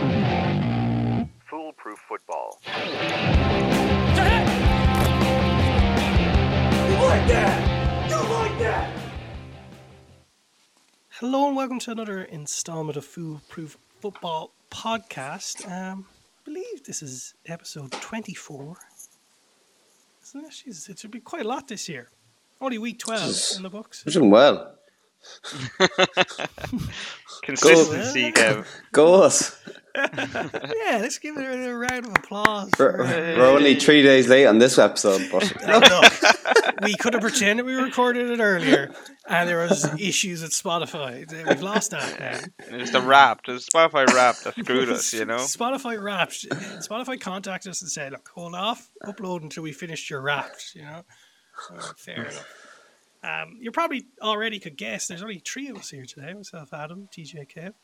Foolproof football. Hello and welcome to another installment of Foolproof Football Podcast. Um, I believe this is episode 24. Isn't it? Jeez, it should be quite a lot this year. Only week 12 Jesus. in the books. We're doing well. Consistency, Kev. Go us. Yeah, let's give it a, a round of applause. We're, For, uh, we're only three days late on this episode, but look, look, we could have pretended we recorded it earlier and there was issues at Spotify. We've lost that now. It's the rap, the Spotify rap that screwed us, you know? Spotify wrapped. Spotify contacted us and said, "Look, hold off, upload until we finish your wrapped." You know, so, fair enough. Um, you probably already could guess. There's only three of us here today. Myself, Adam, TJ, Kev.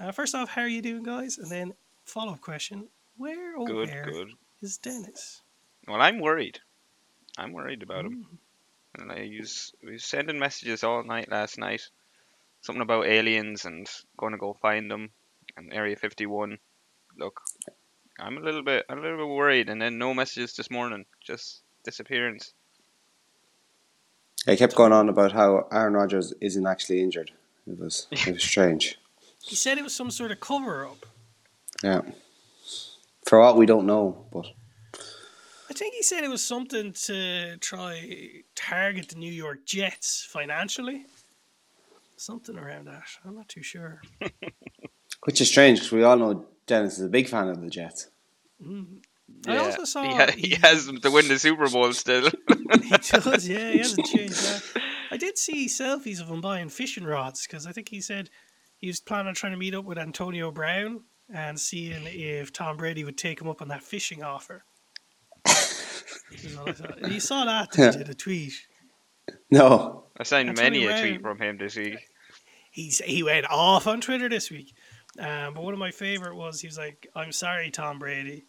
Uh, first off, how are you doing, guys? And then follow up question: Where oh Good, where good. is Dennis? Well, I'm worried. I'm worried about him. Mm. And I use, we was sending messages all night last night. Something about aliens and going to go find them and Area 51. Look, I'm a little bit, I'm a little bit worried. And then no messages this morning, just disappearance. I kept going on about how Aaron Rodgers isn't actually injured. It was it was strange. He said it was some sort of cover up. Yeah. For what we don't know, but I think he said it was something to try target the New York Jets financially. Something around that. I'm not too sure. which is strange because we all know Dennis is a big fan of the Jets. Mm. I also saw he, ha- he he- has them to win the Super Bowl still. He does, yeah. He hasn't changed that. I did see selfies of him buying fishing rods because I think he said he was planning on trying to meet up with Antonio Brown and seeing if Tom Brady would take him up on that fishing offer. Is what I saw. You saw that, did you, the tweet? No. I signed That's many only a tweet from him this week. He's he went off on Twitter this week. Um, but one of my favorite was he was like, "I'm sorry, Tom Brady.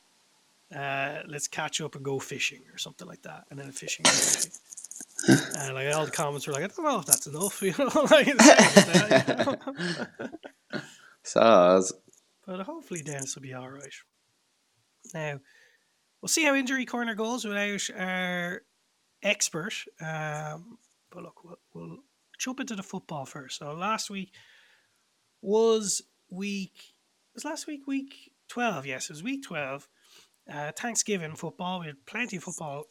Uh, let's catch up and go fishing or something like that." And then a fishing. and like all the comments were like, "I don't know if that's enough," you know. like, like that, you know? So but hopefully Dennis will be all right. Now we'll see how injury corner goes without our expert. Um, but look, we'll, we'll jump into the football first. So last week was week was last week week twelve. Yes, it was week twelve. Uh, Thanksgiving football. We had plenty of football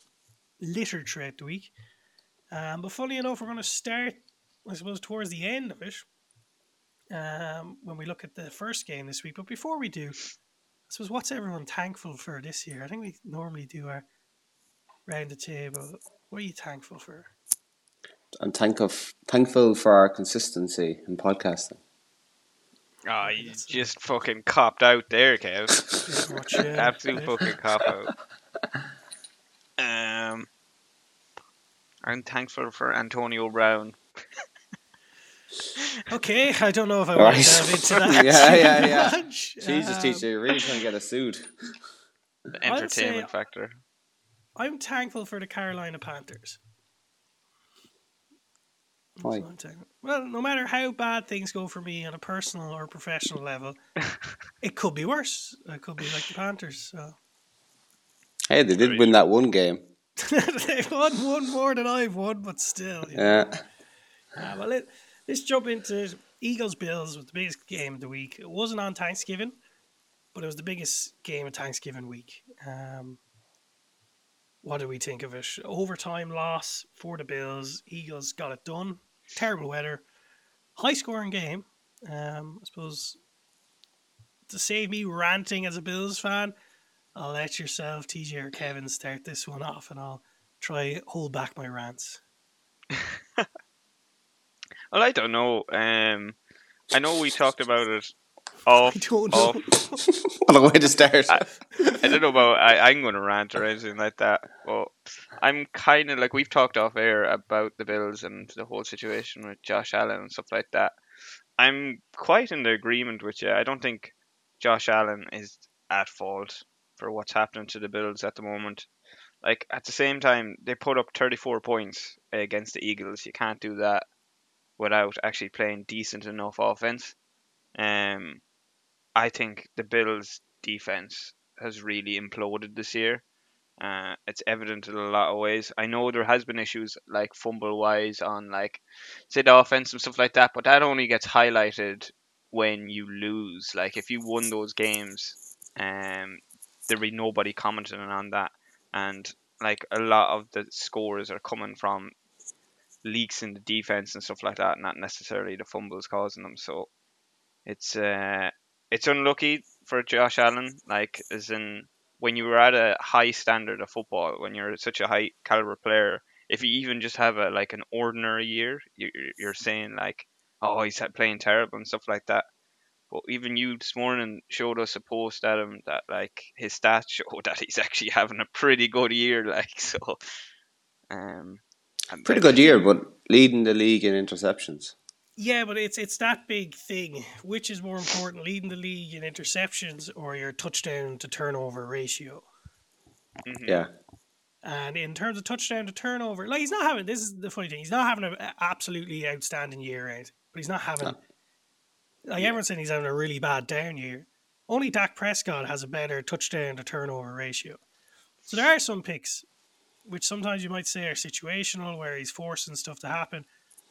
littered throughout the week. Um, but funny enough, we're going to start, I suppose, towards the end of it um, when we look at the first game this week. But before we do, I suppose what's everyone thankful for this year? I think we normally do our round the table. What are you thankful for? I'm thankful thankful for our consistency in podcasting. Oh, you That's- just fucking copped out there, Kev. Pretty. Absolute fucking cop out. Um, I'm thankful for Antonio Brown. Okay, I don't know if I want right. to delve into that. Yeah, yeah, yeah. much. Jesus, Um, teacher, you're really trying to get us sued. The entertainment say- factor. I'm thankful for the Carolina Panthers. Why? what I'm thankful- Well, no matter how bad things go for me on a personal or professional level, it could be worse. It could be like the Panthers. So Hey, they did win that one game. They've won one more than I've won, but still. you know. Yeah. Uh, well, let, let's jump into Eagles Bills was the biggest game of the week. It wasn't on Thanksgiving, but it was the biggest game of Thanksgiving week. Um, what do we think of it? Overtime loss for the Bills. Eagles got it done. Terrible weather. High scoring game. Um, I suppose to save me ranting as a Bills fan, I'll let yourself, TJ or Kevin, start this one off and I'll try hold back my rants. Well, I don't know. Um, I know we talked about it off. I don't know. off. What a way to start. I- I don't know about I, I'm going to rant or anything like that. But I'm kind of like we've talked off air about the Bills and the whole situation with Josh Allen and stuff like that. I'm quite in the agreement with you. I don't think Josh Allen is at fault for what's happening to the Bills at the moment. Like at the same time, they put up 34 points against the Eagles. You can't do that without actually playing decent enough offense. Um, I think the Bills' defense has really imploded this year. Uh, it's evident in a lot of ways. I know there has been issues like fumble wise on like say the offense and stuff like that, but that only gets highlighted when you lose. Like if you won those games, um, there'd be nobody commenting on that, and like a lot of the scores are coming from leaks in the defense and stuff like that, not necessarily the fumbles causing them. So it's uh, it's unlucky for Josh Allen. Like as in when you were at a high standard of football, when you're such a high caliber player, if you even just have a like an ordinary year, you're, you're saying like, oh, he's playing terrible and stuff like that. But even you this morning showed us a post at him that like his stats show that he's actually having a pretty good year. Like so, um, Pretty good year, but leading the league in interceptions. Yeah, but it's it's that big thing. Which is more important, leading the league in interceptions or your touchdown to turnover ratio? Mhm. Yeah. And in terms of touchdown to turnover, like he's not having this is the funny thing. He's not having an absolutely outstanding year out, but he's not having No. Like everyone's saying he's having a really bad down year. Only Dak Prescott has a better touchdown to turnover ratio. So there are some picks, which sometimes you might say are situational, where he's forcing stuff to happen.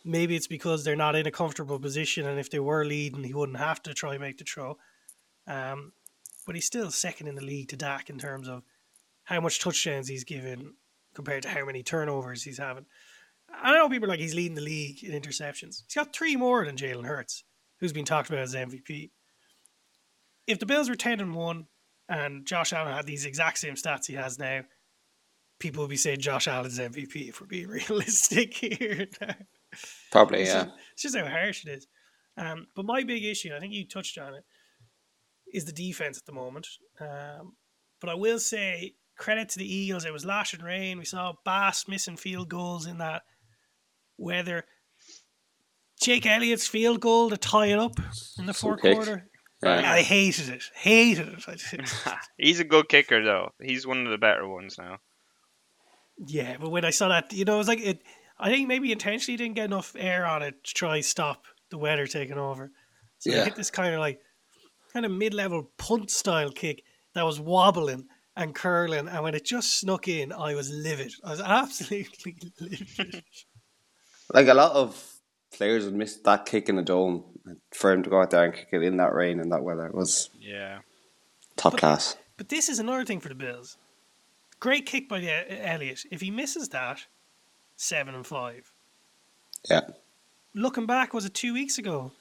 Maybe it's because they're not in a comfortable position, and if they were leading, he wouldn't have to try and make the throw. Um, but he's still second in the league to Dak in terms of how much touchdowns he's given compared to how many turnovers he's having. I know people are like he's leading the league in interceptions. He's got three more than Jalen Hurts, who's been talked about as MVP. If the Bills were ten and one, and Josh Allen had these exact same stats he has now, people would be saying Josh Allen's MVP. If we're being realistic here, now. Probably, It's yeah. just, it's just how harsh it is. Um, but my big issue, I think you touched on it, is the defense at the moment. Um, but I will say credit to the Eagles. It was lashing rain. We saw Bass missing field goals in that weather. Jake Elliott's field goal to tie it up in the fourth kick. quarter. Yeah. I hated it. Hated it. He's a good kicker though. He's one of the better ones now. Yeah, but when I saw that, you know, it was like it. I think maybe intentionally didn't get enough air on it to try to stop the weather taking over. So Yeah. it hit this kind of like kind of mid-level punt style kick that was wobbling and curling, and when it just snuck in, I was livid. I was absolutely livid. Like a lot of players would miss that kick in the dome. For him to go out there and kick it in that rain and that weather was Yeah. top class. But this is another thing for the Bills. Great kick by the uh, Elliott. If he misses that, seven and five. Yeah. looking back, was it two weeks ago,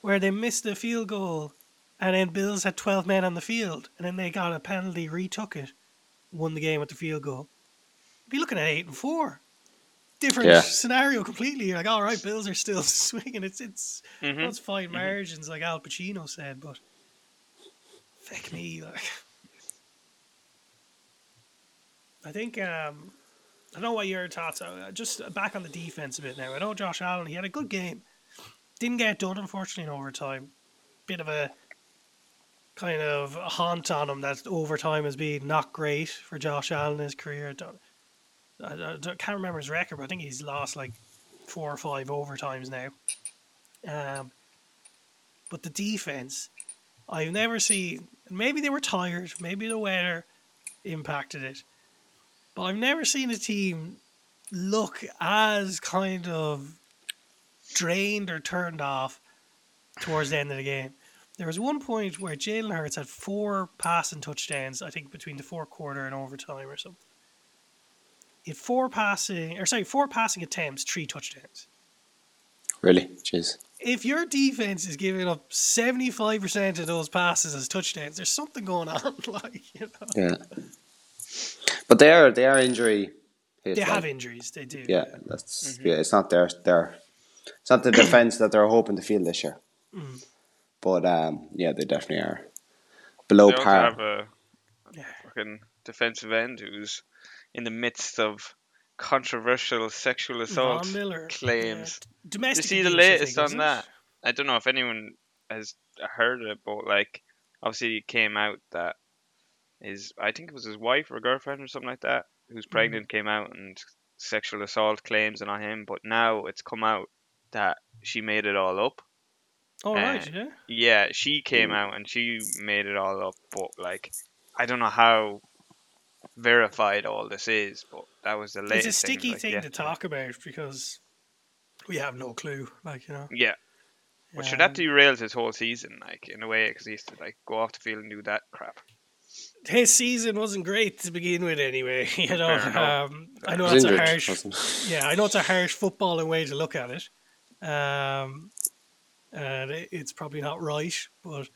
where they missed the field goal, and then Bills had twelve men on the field, and then they got a penalty, retook it, won the game with the field goal. Be looking at eight and four. Different Yeah. scenario completely. You're like, all right, Bills are still swinging. It's it's hmm it's fine margins, like Al Pacino said, but fuck me, like. I think um, I don't know what your thoughts are. Uh, Just back on the defense a bit now. I know Josh Allen. He had a good game. Didn't get it done, unfortunately, in overtime. Bit of a kind of a haunt on him that overtime has been not great for Josh Allen in his career. I, don't, I, can't remember his record, but I think he's lost like four or five overtimes now. Um, but the defense, I've never seen. Maybe they were tired. Maybe the weather impacted it. But I've never seen a team look as kind of drained or turned off towards the end of the game. There was one point where Jalen Hurts had four passing touchdowns, I think between the fourth quarter and overtime or something. He had four passing, or sorry, four passing attempts, three touchdowns. Really? Jeez. If your defense is giving up seventy five percent of those passes as touchdowns, there's something going on. like you know, Yeah. But they are they are injury hit. they like, have injuries. They do. Yeah, that's yeah. It's not their their. It's not the defense that they're hoping to field this year. Mm. But um, yeah, they definitely are below They also par. have a Yeah. fucking defensive end who's in the midst of controversial sexual assault claims. Yeah. Domestic. you see the latest on it? that? I don't know if anyone has heard it, but like obviously it came out that his I think it was his wife or girlfriend or something like that Mm-hmm. who's pregnant came out and sexual assault claims and on him, but now it's come out that she made it all up. All Uh, right, yeah. Yeah, she came Mm. out and she made it all up, but like, I don't know how verified all this is, but that was the latest. It's a sticky like, thing to talk about because we have no clue. Like you know, Yeah, but sure, that Um, derails his whole season, like in a way, because he used to like go off the field and do that crap. his season wasn't great to begin with. Anyway, you know. Um, I know Was that's a harsh. wasn't? Yeah, I know it's a harsh footballing way to look at it. Um, and it- it's probably not right, but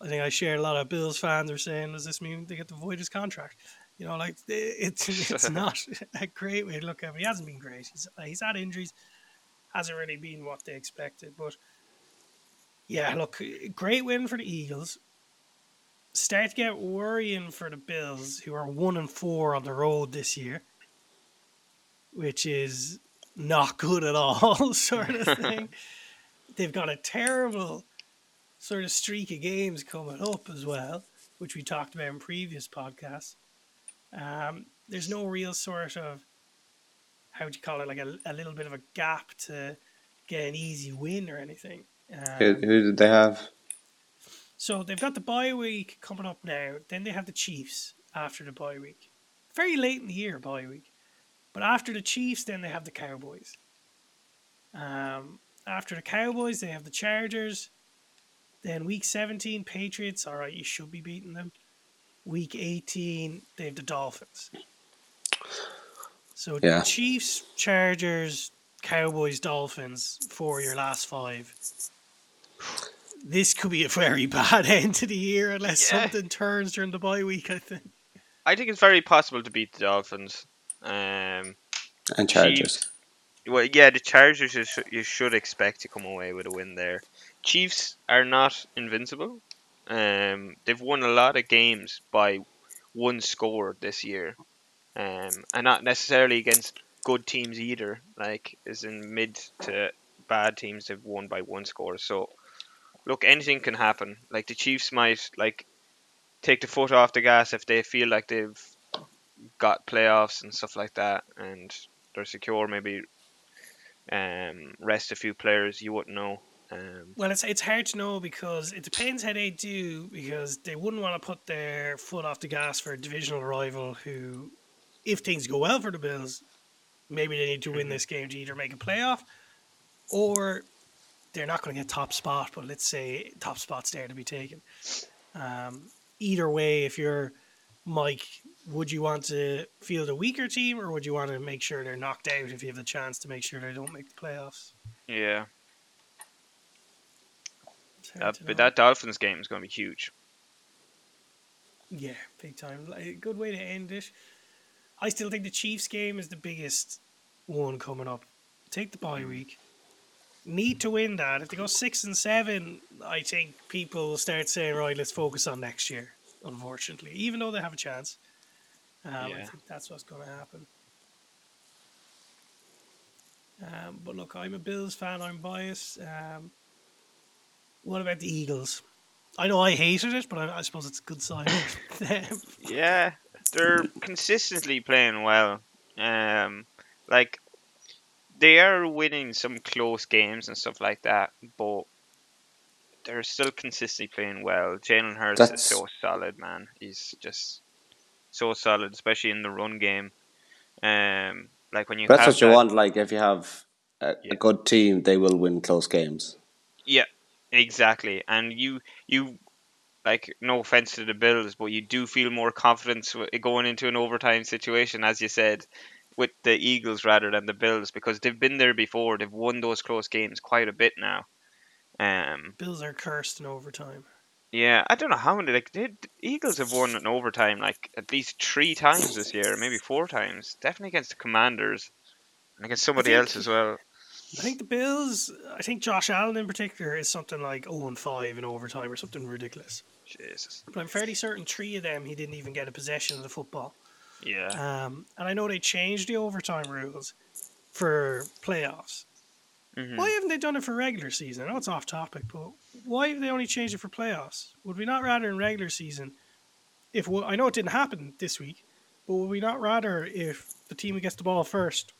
I think I share a lot of Bills fans are saying, does this mean they get to void his contract? You know, like it's it's not a great way to look at it. He hasn't been great. He's he's had injuries, hasn't really been what they expected. But yeah, look, great win for the Eagles. Start to get worrying for the Bills, who are one and four on the road this year, which is not good at all, sort of thing. They've got a terrible sort of streak of games coming up as well, which we talked about in previous podcasts. Um, there's no real sort of how would you call it, like a, a little bit of a gap to get an easy win or anything. Who, Um, who did they have? so they've got the bye week coming up now. Then they have the Chiefs after the bye week. Very late in the year, bye week. But after the Chiefs, then they have the Cowboys. Um, after the Cowboys, they have the Chargers. Then week 17, Patriots. All right, you should be beating them. Week 18, they have the Dolphins. So Yeah. Chiefs, Chargers, Cowboys, Dolphins for your last five. This could be a very bad end to the year unless Yeah. something turns during the bye week, I think. I think it's very possible to beat the Dolphins. Um, And Chargers. well, yeah, the Chargers you should, you should expect to come away with a win there. Chiefs are not invincible. Um, they've won a lot of games by one score this year, um, and not necessarily against good teams either. Like, as in mid to bad teams, they've won by one score. So, look, anything can happen. Like the Chiefs might like take the foot off the gas if they feel like they've got playoffs and stuff like that, and they're secure. Maybe um, rest a few players. You wouldn't know. Um, Well, it's it's hard to know because it depends how they do. Because they wouldn't want to put their foot off the gas for a divisional rival who, if things go well for the Bills, maybe they need to win this game to either make a playoff, or they're not going to get top spot. But let's say top spot's there to be taken. Um, either way, if you're Mike, would you want to field a weaker team, or would you want to make sure they're knocked out if you have the chance to make sure they don't make the playoffs? yeah, It's hard uh, but that Dolphins game is going to be huge. Yeah, big time. Like, good way to end it. I still think the Chiefs game is the biggest one coming up. Take the bye week. Need to win that. If they go six and seven, I think people will start saying, right, let's focus on next year. Unfortunately, even though they have a chance, um, I think that's what's going to happen. Um, but look, I'm a Bills fan. I'm biased. Um, what about the Eagles? I know I hated it, but I, I suppose it's a good sign. Yeah, they're consistently playing well. Um, like they are winning some close games and stuff like that, but they're still consistently playing well. Jalen Hurts is so solid, man. He's just so solid, especially in the run game. Um, like when you That's have what you that- want. Like if you have a, Yeah. a good team, they will win close games. Yeah, exactly. And you you like no offense to the Bills, but you do feel more confidence w- going into an overtime situation, as you said, with the Eagles rather than the Bills because they've been there before. They've won those close games quite a bit now. Um, Bills are cursed in overtime. yeah, I don't know how many like the Eagles have won in overtime like at least three times this year, maybe four times. Definitely against the Commanders and against somebody think- else as well. I think the Bills. I think Josh Allen in particular is something like zero and five in overtime or something ridiculous. Jesus. But I'm fairly certain three of them he didn't even get a possession of the football. Yeah. Um, and I know they changed the overtime rules for playoffs. Mhm. Why haven't they done it for regular season? I know it's off topic, but why have they only changed it for playoffs? Would we not rather in regular season, if we, I know it didn't happen this week, but would we not rather if the team who gets the ball first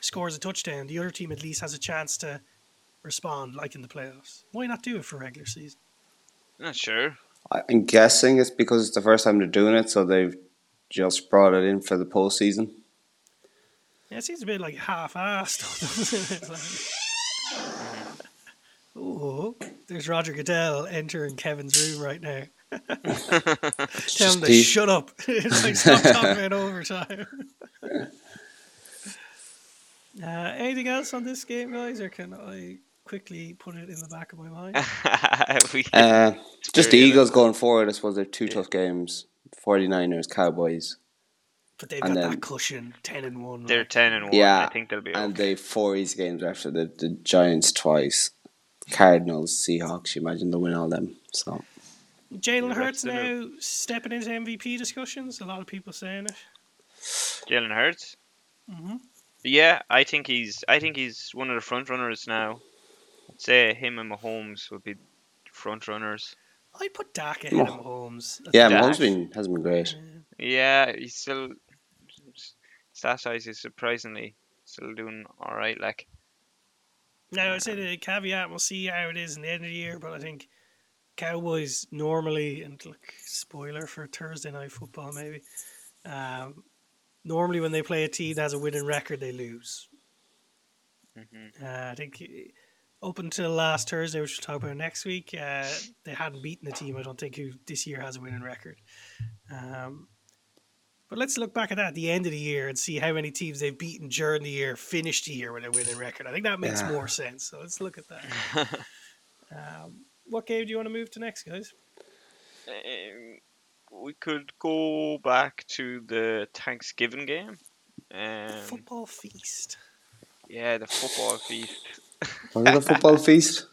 scores a touchdown, the other team at least has a chance to respond like in the playoffs? Why not do it for regular season? Not sure. I- I'm guessing it's because it's the first time they're doing it, so they've just brought it in for the postseason. Yeah, it seems a bit like half-assed. Like- oh, there's Roger Goodell entering Kevin's room right now. Tell him to he- shut up. it's like stop talking about overtime. Uh, anything else on this game, guys, or can I quickly put it in the back of my mind? Uh, just the Eagles going forward, I suppose they're two tough games 49ers, Cowboys. But they've And got then- that cushion, ten and one. they're like. ten and one. Yeah, I think they'll be And okay. they four easy games after the, the Giants twice. Cardinals, Seahawks, you imagine they'll win all them. So Jalen Hurts that's the now stepping into MVP discussions. A lot of people saying it. Jalen Hurts. hmm Yeah, I think he's. I think he's one of the front runners now. I'd say him and Mahomes would be front runners. I put Dak ahead of Mahomes. That's yeah, Dak. Mahomes been hasn't been great. Yeah, he's still stat size is surprisingly still doing all right. Like Now, I say the caveat, we'll see how it is in the end of the year, but I think Cowboys normally, and look, spoiler for Thursday night football maybe, um, normally when they play a team that has a winning record, they lose. mhm. Uh, I think up until last Thursday, which we'll talk about next week, uh, they hadn't beaten a team, I don't think, who this year has a winning record. Um, but let's look back at that at the end of the year and see how many teams they've beaten during the year, finished the year with a winning record. I think that makes Yeah. more sense. So let's look at that. Um, what game do you want to move to next, guys? Um, we could go back to the Thanksgiving game. Um, Football feast. yeah, the football feast. Another football feast.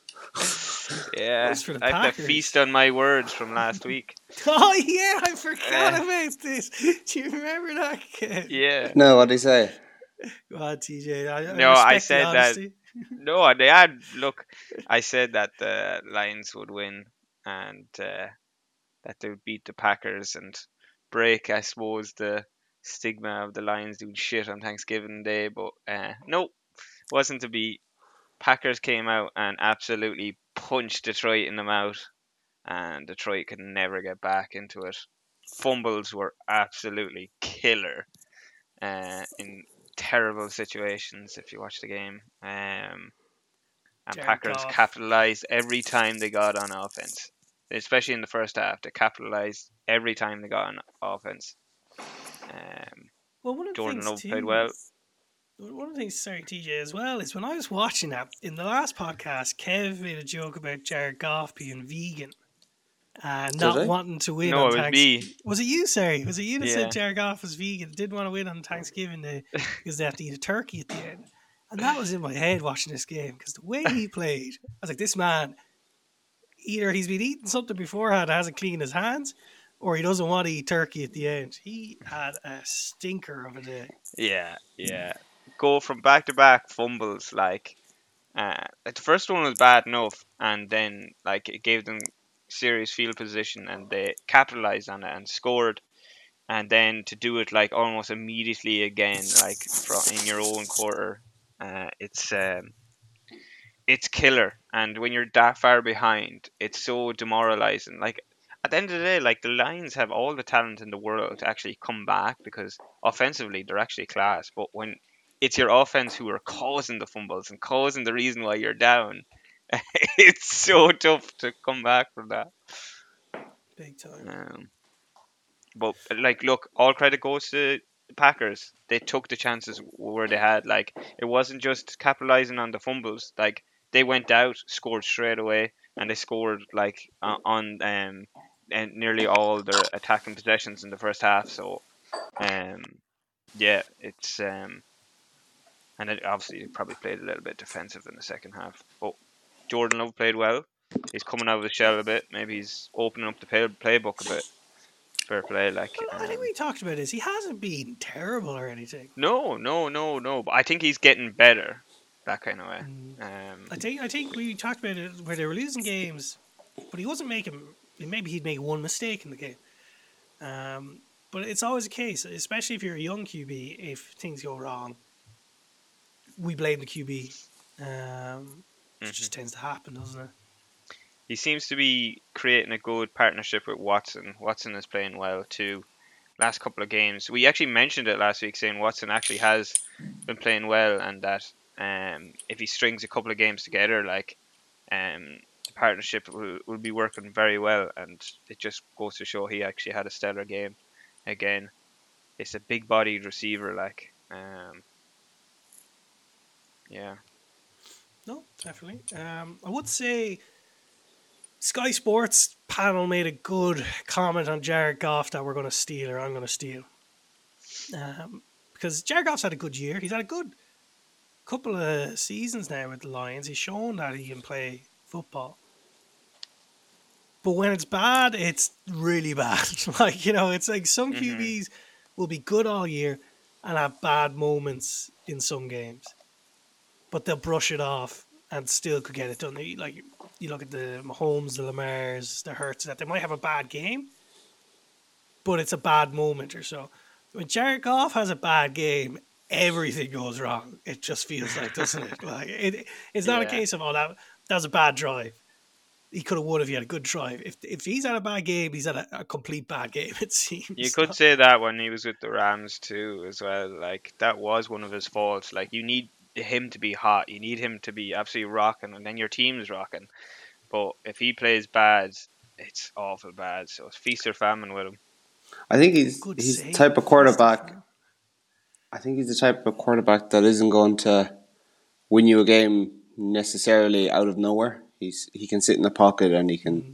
Yeah, the I have to feast on my words from last week. Oh yeah, I forgot Uh, about this. Do you remember that? Kev? Yeah. No, what did you say? Go on, TJ. I, No, I said that- No, they had. Look, I said that the Lions would win and uh, that they would beat the Packers and break, I suppose, the stigma of the Lions doing shit on Thanksgiving Day. But uh, no, wasn't to be. Packers came out and absolutely punched Detroit in the mouth, and Detroit could never get back into it. Fumbles were absolutely killer uh, in terrible situations if you watch the game. Um, and Jared Packers Goff. capitalized every time they got on offense, especially in the first half. They capitalized every time they got on offense. Um, Well, one of Jordan things Love too, played well. One of the things, sorry, TJ, as well, is when I was watching that in the last podcast, Kev made a joke about Jared Goff being vegan and not I? wanting to win No, on it was Thanks- me. Was it you, sorry? Was it you that Yeah. said Jared Goff was vegan, didn't want to win on Thanksgiving Day because they have to eat a turkey at the end? And that was in my head watching this game because the way he played, I was like, this man, either he's been eating something beforehand, hasn't cleaned his hands, or he doesn't want to eat turkey at the end. He had a stinker of a day. Yeah, yeah. Go from back to back fumbles. Like, uh, the first one was bad enough, and then like it gave them serious field position, and they capitalized on it and scored. And then to do it like almost immediately again, like from in your own quarter, uh, it's um, it's killer. And when you're that far behind, it's so demoralizing. Like at the end of the day, like the Lions have all the talent in the world to actually come back because offensively they're actually class. But when it's your offense who are causing the fumbles and causing the reason why you're down, it's so tough to come back from that. Big time. Um, but like, look, all credit goes to the Packers. They took the chances where they had. Like, it wasn't just capitalizing on the fumbles. Like, they went out, scored straight away, and they scored like on, um, and nearly all their attacking possessions in the first half. So, um, yeah, it's um, and it obviously they probably played a little bit defensive in the second half. But Jordan Love played well. He's coming out of the shell a bit. Maybe he's opening up the play, playbook a bit. Fair play, like. Well, I think um, we talked about this. He hasn't been terrible or anything. no, no, no, no. But I think he's getting better. That kind of way. Mm. Um, I think I think we talked about it where they were losing games, but he wasn't making. Maybe he'd make one mistake in the game. Um, but it's always a case, especially if you're a young QB. If things go wrong, we blame the QB. Um, It just tends to happen, doesn't it? He seems to be creating a good partnership with Watson. Watson is playing well too. Last couple of games, we actually mentioned it last week, saying Watson actually has been playing well, and that um, if he strings a couple of games together, like um, the partnership will, will be working very well, and it just goes to show he actually had a stellar game. Again, it's a big-bodied receiver, like um, yeah. No, definitely. Um, I would say Sky Sports panel made a good comment on Jared Goff that we're going to steal or I'm going to steal. Um, because Jared Goff's had a good year. He's had a good couple of seasons now with the Lions. He's shown that he can play football. But when it's bad, it's really bad. like, you know, it's like some Mhm. QBs will be good all year and have bad moments in some games. But they'll brush it off and still could get it done. They- Like you look at the Mahomes, the Lamars, the Hurts, that they might have a bad game, but it's a bad moment or so. When Jared Goff has a bad game, everything goes wrong. It just feels like, doesn't it? Like it, it's not a case of oh that that's a bad drive. He could have won if he had a good drive. If if he's had a bad game, he's had a, a complete bad game. It seems. You could say that when he was with the Rams too, as well. Like that was one of his faults. Like you need him to be hot. You need him to be absolutely rocking, and then your team's rocking. But if he plays bad, it's awful bad. So it's feast or famine with him. I think he's Good he's save, type of Feast or quarterback. Famine. I think he's the type of quarterback that isn't going to win you a game necessarily out of nowhere. He's he can sit in the pocket and he can Mm.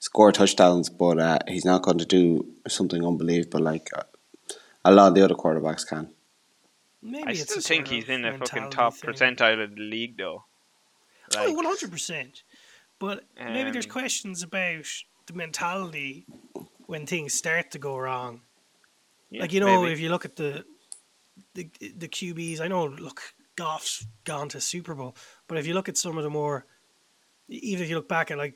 score touchdowns, but uh, he's not going to do something unbelievable like uh, a lot of the other quarterbacks can. Maybe I still a think he's in the fucking top thing. percentile of the league, though. Oh, Like, one hundred percent. But maybe there's Um, questions about the mentality when things start to go wrong. yeah, like you know, maybe. if you look at the the the QBs, I know. Look, Goff's gone to Super Bowl, but if you look at some of the more, even if you look back at like,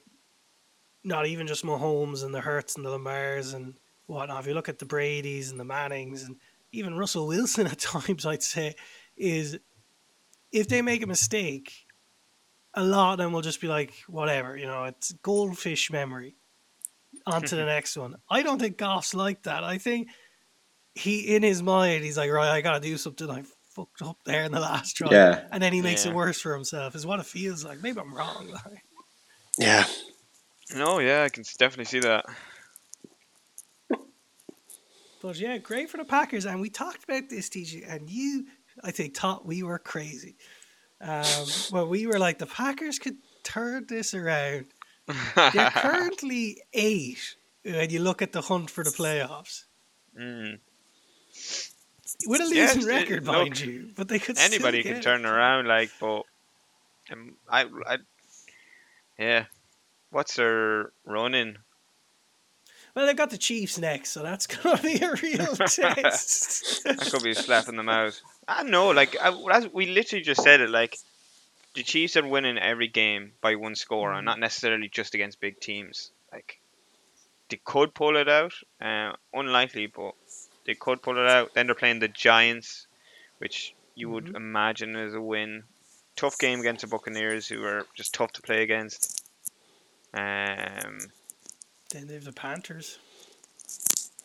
not even just Mahomes and the Hurts and the Lamars and whatnot. If you look at the Brady's and the Mannings and even Russell Wilson at times, I'd say is if they make a mistake, a lot of them will just be like, whatever, you know, it's goldfish memory. On to the next one. I don't think Goff's like that. I think he, in his mind, he's like, right, I gotta do something. I fucked up there in the last drive, Yeah. and then he makes Yeah. it worse for himself. Is what it feels like. Maybe I'm wrong. Like, Yeah. No, yeah, I can definitely see that. but yeah, great for the Packers. And we talked about this, TJ, and you, I think, thought we were crazy. Um, well, we were like, the Packers could turn this around. They're currently eight when you look at the hunt for the playoffs. Mm. With a losing Yes, it- record, look, mind you, but they could. Anybody can it. turn around, like, but um, I, I, yeah. What's their running? Well, they've got the Chiefs next, so that's gonna be a real test. That could be a slap in the mouth. I know, like I, as we literally just said it. Like the Chiefs are winning every game by one score, and Mhm. not necessarily just against big teams. Like they could pull it out. Uh, unlikely, but they could pull it out. Then they're playing the Giants, which you would Mhm. imagine is a win. Tough game against the Buccaneers, who are just tough to play against. Um, then they have the Panthers.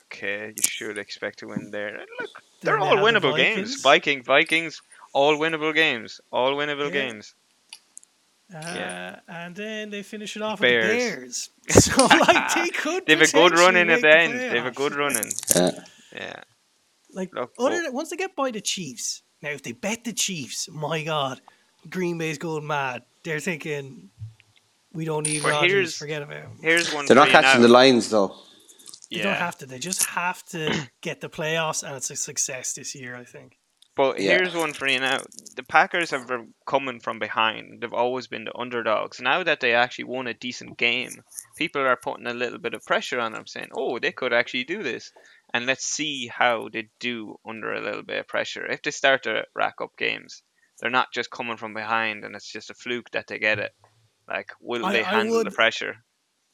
okay, you should expect to win there. Look, they're they all have the winnable games. Vikings. Viking, Vikings, all winnable games. All winnable Yeah. games. Uh, Yeah. And then they finish it off Bears. with the Bears. So like they could. They've a good run in at the end. They've a good run in. Yeah. Yeah. Like Look, other well- than, once they get by the Chiefs, now if they bet the Chiefs, my God, Green Bay's going mad. They're thinking we don't need But Rodgers. here's- Forget about him. Here's one. They're not catching now. the Lions though. They Yeah. don't have to. They just have to get the playoffs, and it's a success this year. I think. But Yeah. here's one for you now. The Packers have been coming from behind. They've always been the underdogs. Now that they actually won a decent game, people are putting a little bit of pressure on them, saying, "Oh, they could actually do this." And let's see how they do under a little bit of pressure. If they start to rack up games, they're not just coming from behind, and it's just a fluke that they get it. Like, will I- they I handle the pressure?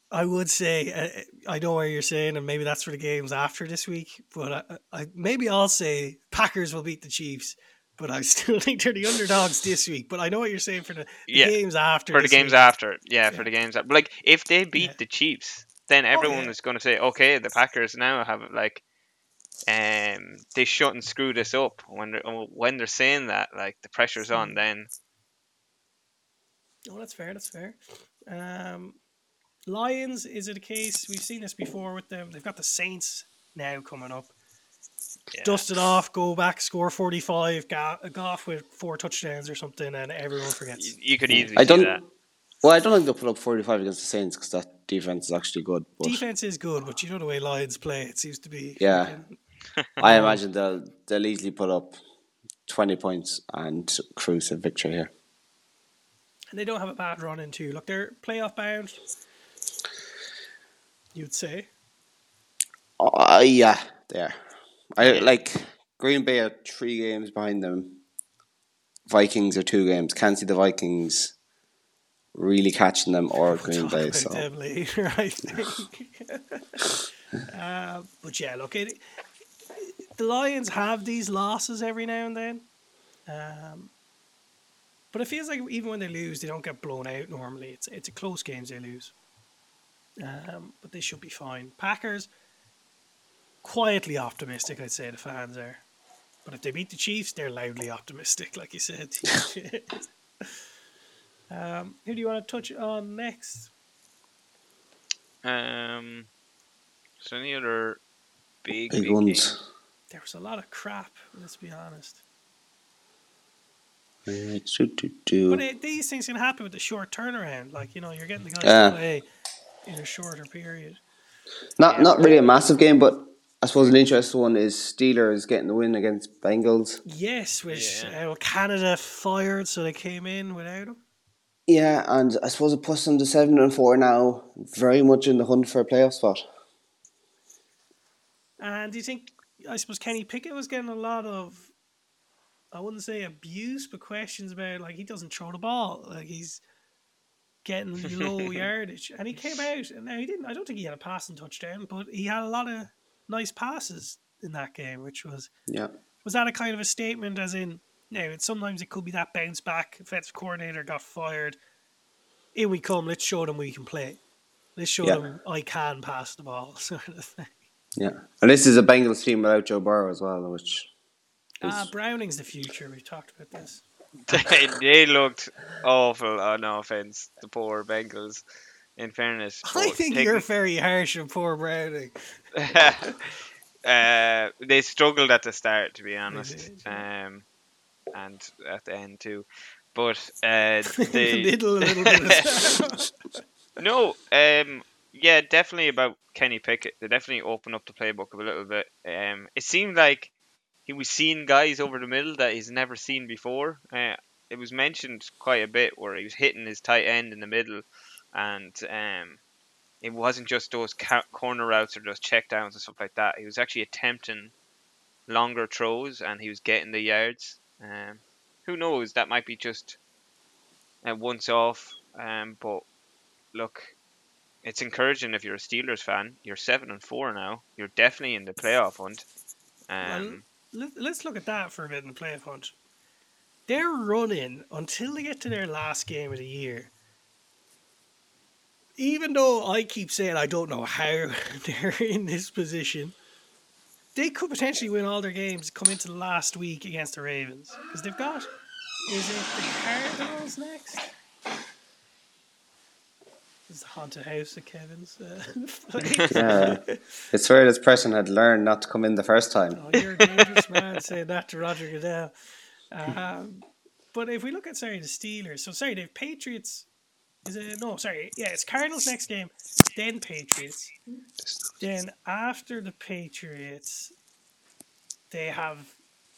I would say uh, I know where you're saying, and maybe that's for the games after this week. But I, I, maybe I'll say Packers will beat the Chiefs, but I still think they're the underdogs this week. But I know what you're saying for the, the Yeah, games after. for the games week. after. Yeah, Yeah. for the games after. Like if they beat Yeah. the Chiefs, then everyone yeah. is going to say, okay, the Packers now have like, um, they shouldn't screw this up. When they're when they're saying that, like the pressure's on, Mm. then Oh, that's fair. That's fair. Um, Lions, is it a case? We've seen this before with them. They've got the Saints now coming up. yeah. Dust it off, go back, score 45, go, go off with four touchdowns or something, and everyone forgets. you could easily I don't. that. Well, I don't think they'll put up 45 against the Saints because that defense is actually good. But Defense is good, but you know the way Lions play, it seems to be. Yeah. I imagine they'll they'll easily put up 20 points and cruise a victory here. And they don't have a bad run in too. Look, they're playoff bound. You'd say. Uh, yeah, they are. I like Green Bay are three games behind them. Vikings are two games. Can't see the Vikings really catching them or We'll Green Bay. So later, I think. uh, but yeah, look, it, the Lions have these losses every now and then. Um, but it feels like even when they lose, they don't get blown out normally. It's it's a close games they lose. Um, but they should be fine. Packers, quietly optimistic, I'd say the fans are. But if they beat the Chiefs, they're loudly optimistic, like you said. um, who do you want to touch on next? Um, so any other big, big big ones. games? There was a lot of crap, let's be honest. Uh, do, do, do. But it, these things can happen with the short turnaround. Like, you know, you're getting the guys Yeah. to play in a shorter period. Not Yeah. not really a massive game, but I suppose an interesting one is Steelers getting the win against Bengals. Yes, which Yeah. uh, Canada fired, so they came in without him. Yeah, and I suppose it puts them to seven and four now, very much in the hunt for a playoff spot. And do you think, I suppose Kenny Pickett was getting a lot of, I wouldn't say abuse, but questions about, like, he doesn't throw the ball. Like, he's getting low yardage. And he came out, and now he didn't, I don't think he had a passing touchdown, but he had a lot of nice passes in that game, which was Yeah. was that a kind of a statement as in you know, sometimes it could be that bounce back offensive coordinator got fired in we come let's show them we can play let's show Yeah. them I can pass the ball sort of thing Yeah. And this is a Bengals team without Joe Burrow as well, which is ah Browning's the future we've talked about this they, they looked awful. On no offense, the poor Bengals. In fairness, I think taking- you're very harsh on poor Browning uh, they struggled at the start, to be honest, um, and at the end too. But uh, in the middle a little bit no, um, yeah, definitely about Kenny Pickett. They definitely opened up the playbook a little bit. Um, it seemed like he was seeing guys over the middle that he's never seen before. Uh, it was mentioned quite a bit where he was hitting his tight end in the middle, and um, it wasn't just those ca- corner routes or those check downs and stuff like that. He was actually attempting longer throws, and he was getting the yards. Um, who knows? That might be just a once off. Um, but look, it's encouraging if you're a Steelers fan. You're seven and four now. You're definitely in the playoff hunt. Um, Let, let's look at that for a bit in the playoff hunt. They're running until they get to their last game of the year. Even though I keep saying I don't know how they're in this position, they could potentially win all their games, come into the last week against the Ravens. Because they've got, is it the Cardinals next? This is the haunted house of Kevin's. Uh, yeah. it's fair this person had learned not to come in the first time. Oh, you're a dangerous man saying that to Roger Goodell. Um, but if we look at sorry the Steelers, so sorry the Patriots. Is it no? Sorry, yeah, it's Cardinals next game, then Patriots, then after the Patriots, they have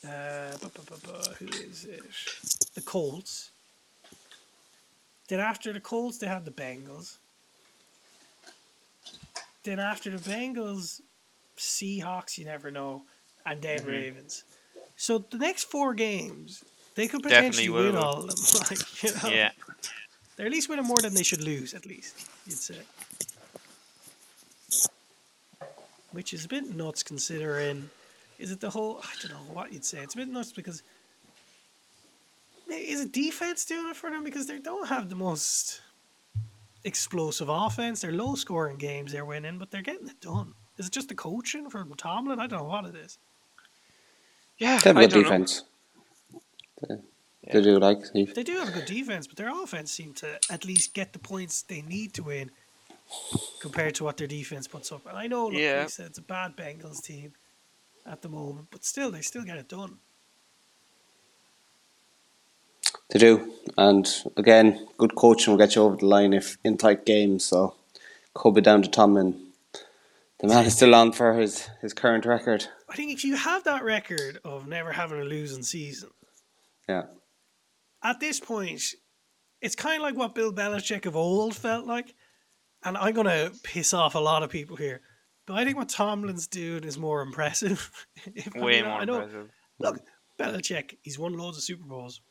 uh, bu- bu- bu- bu- who is it? The Colts. Then after the Colts, they have the Bengals. Then after the Bengals, Seahawks, you never know, and then Mm-hmm. Ravens. So the next four games, they could potentially win all of them. Like, you know, yeah, they're at least winning more than they should lose. At least you'd say, which is a bit nuts considering. Is it the whole? I don't know what you'd say. It's a bit nuts because is it defense doing it for them because they don't have the most explosive offense? They're low scoring games they're winning, but they're getting it done. Is it just the coaching from Tomlin? I don't know what it is. Yeah, They have a good defense. They, Yeah. they do like Steve. They do have a good defense, but their offense seem to at least get the points they need to win compared to what their defense puts up. And I know, like Yeah. you said, it's a bad Bengals team at the moment, but still, they still get it done. They do. And again, good coaching will get you over the line if in tight games. So could be down to Tomlin. The man is still on for his, his current record. I think if you have that record of never having a losing season, Yeah. at this point, it's kind of like what Bill Belichick of old felt like. And I'm going to piss off a lot of people here. But I think what Tomlin's doing is more impressive. If- I Way mean, more I know, impressive. Look, Belichick, he's won loads of Super Bowls,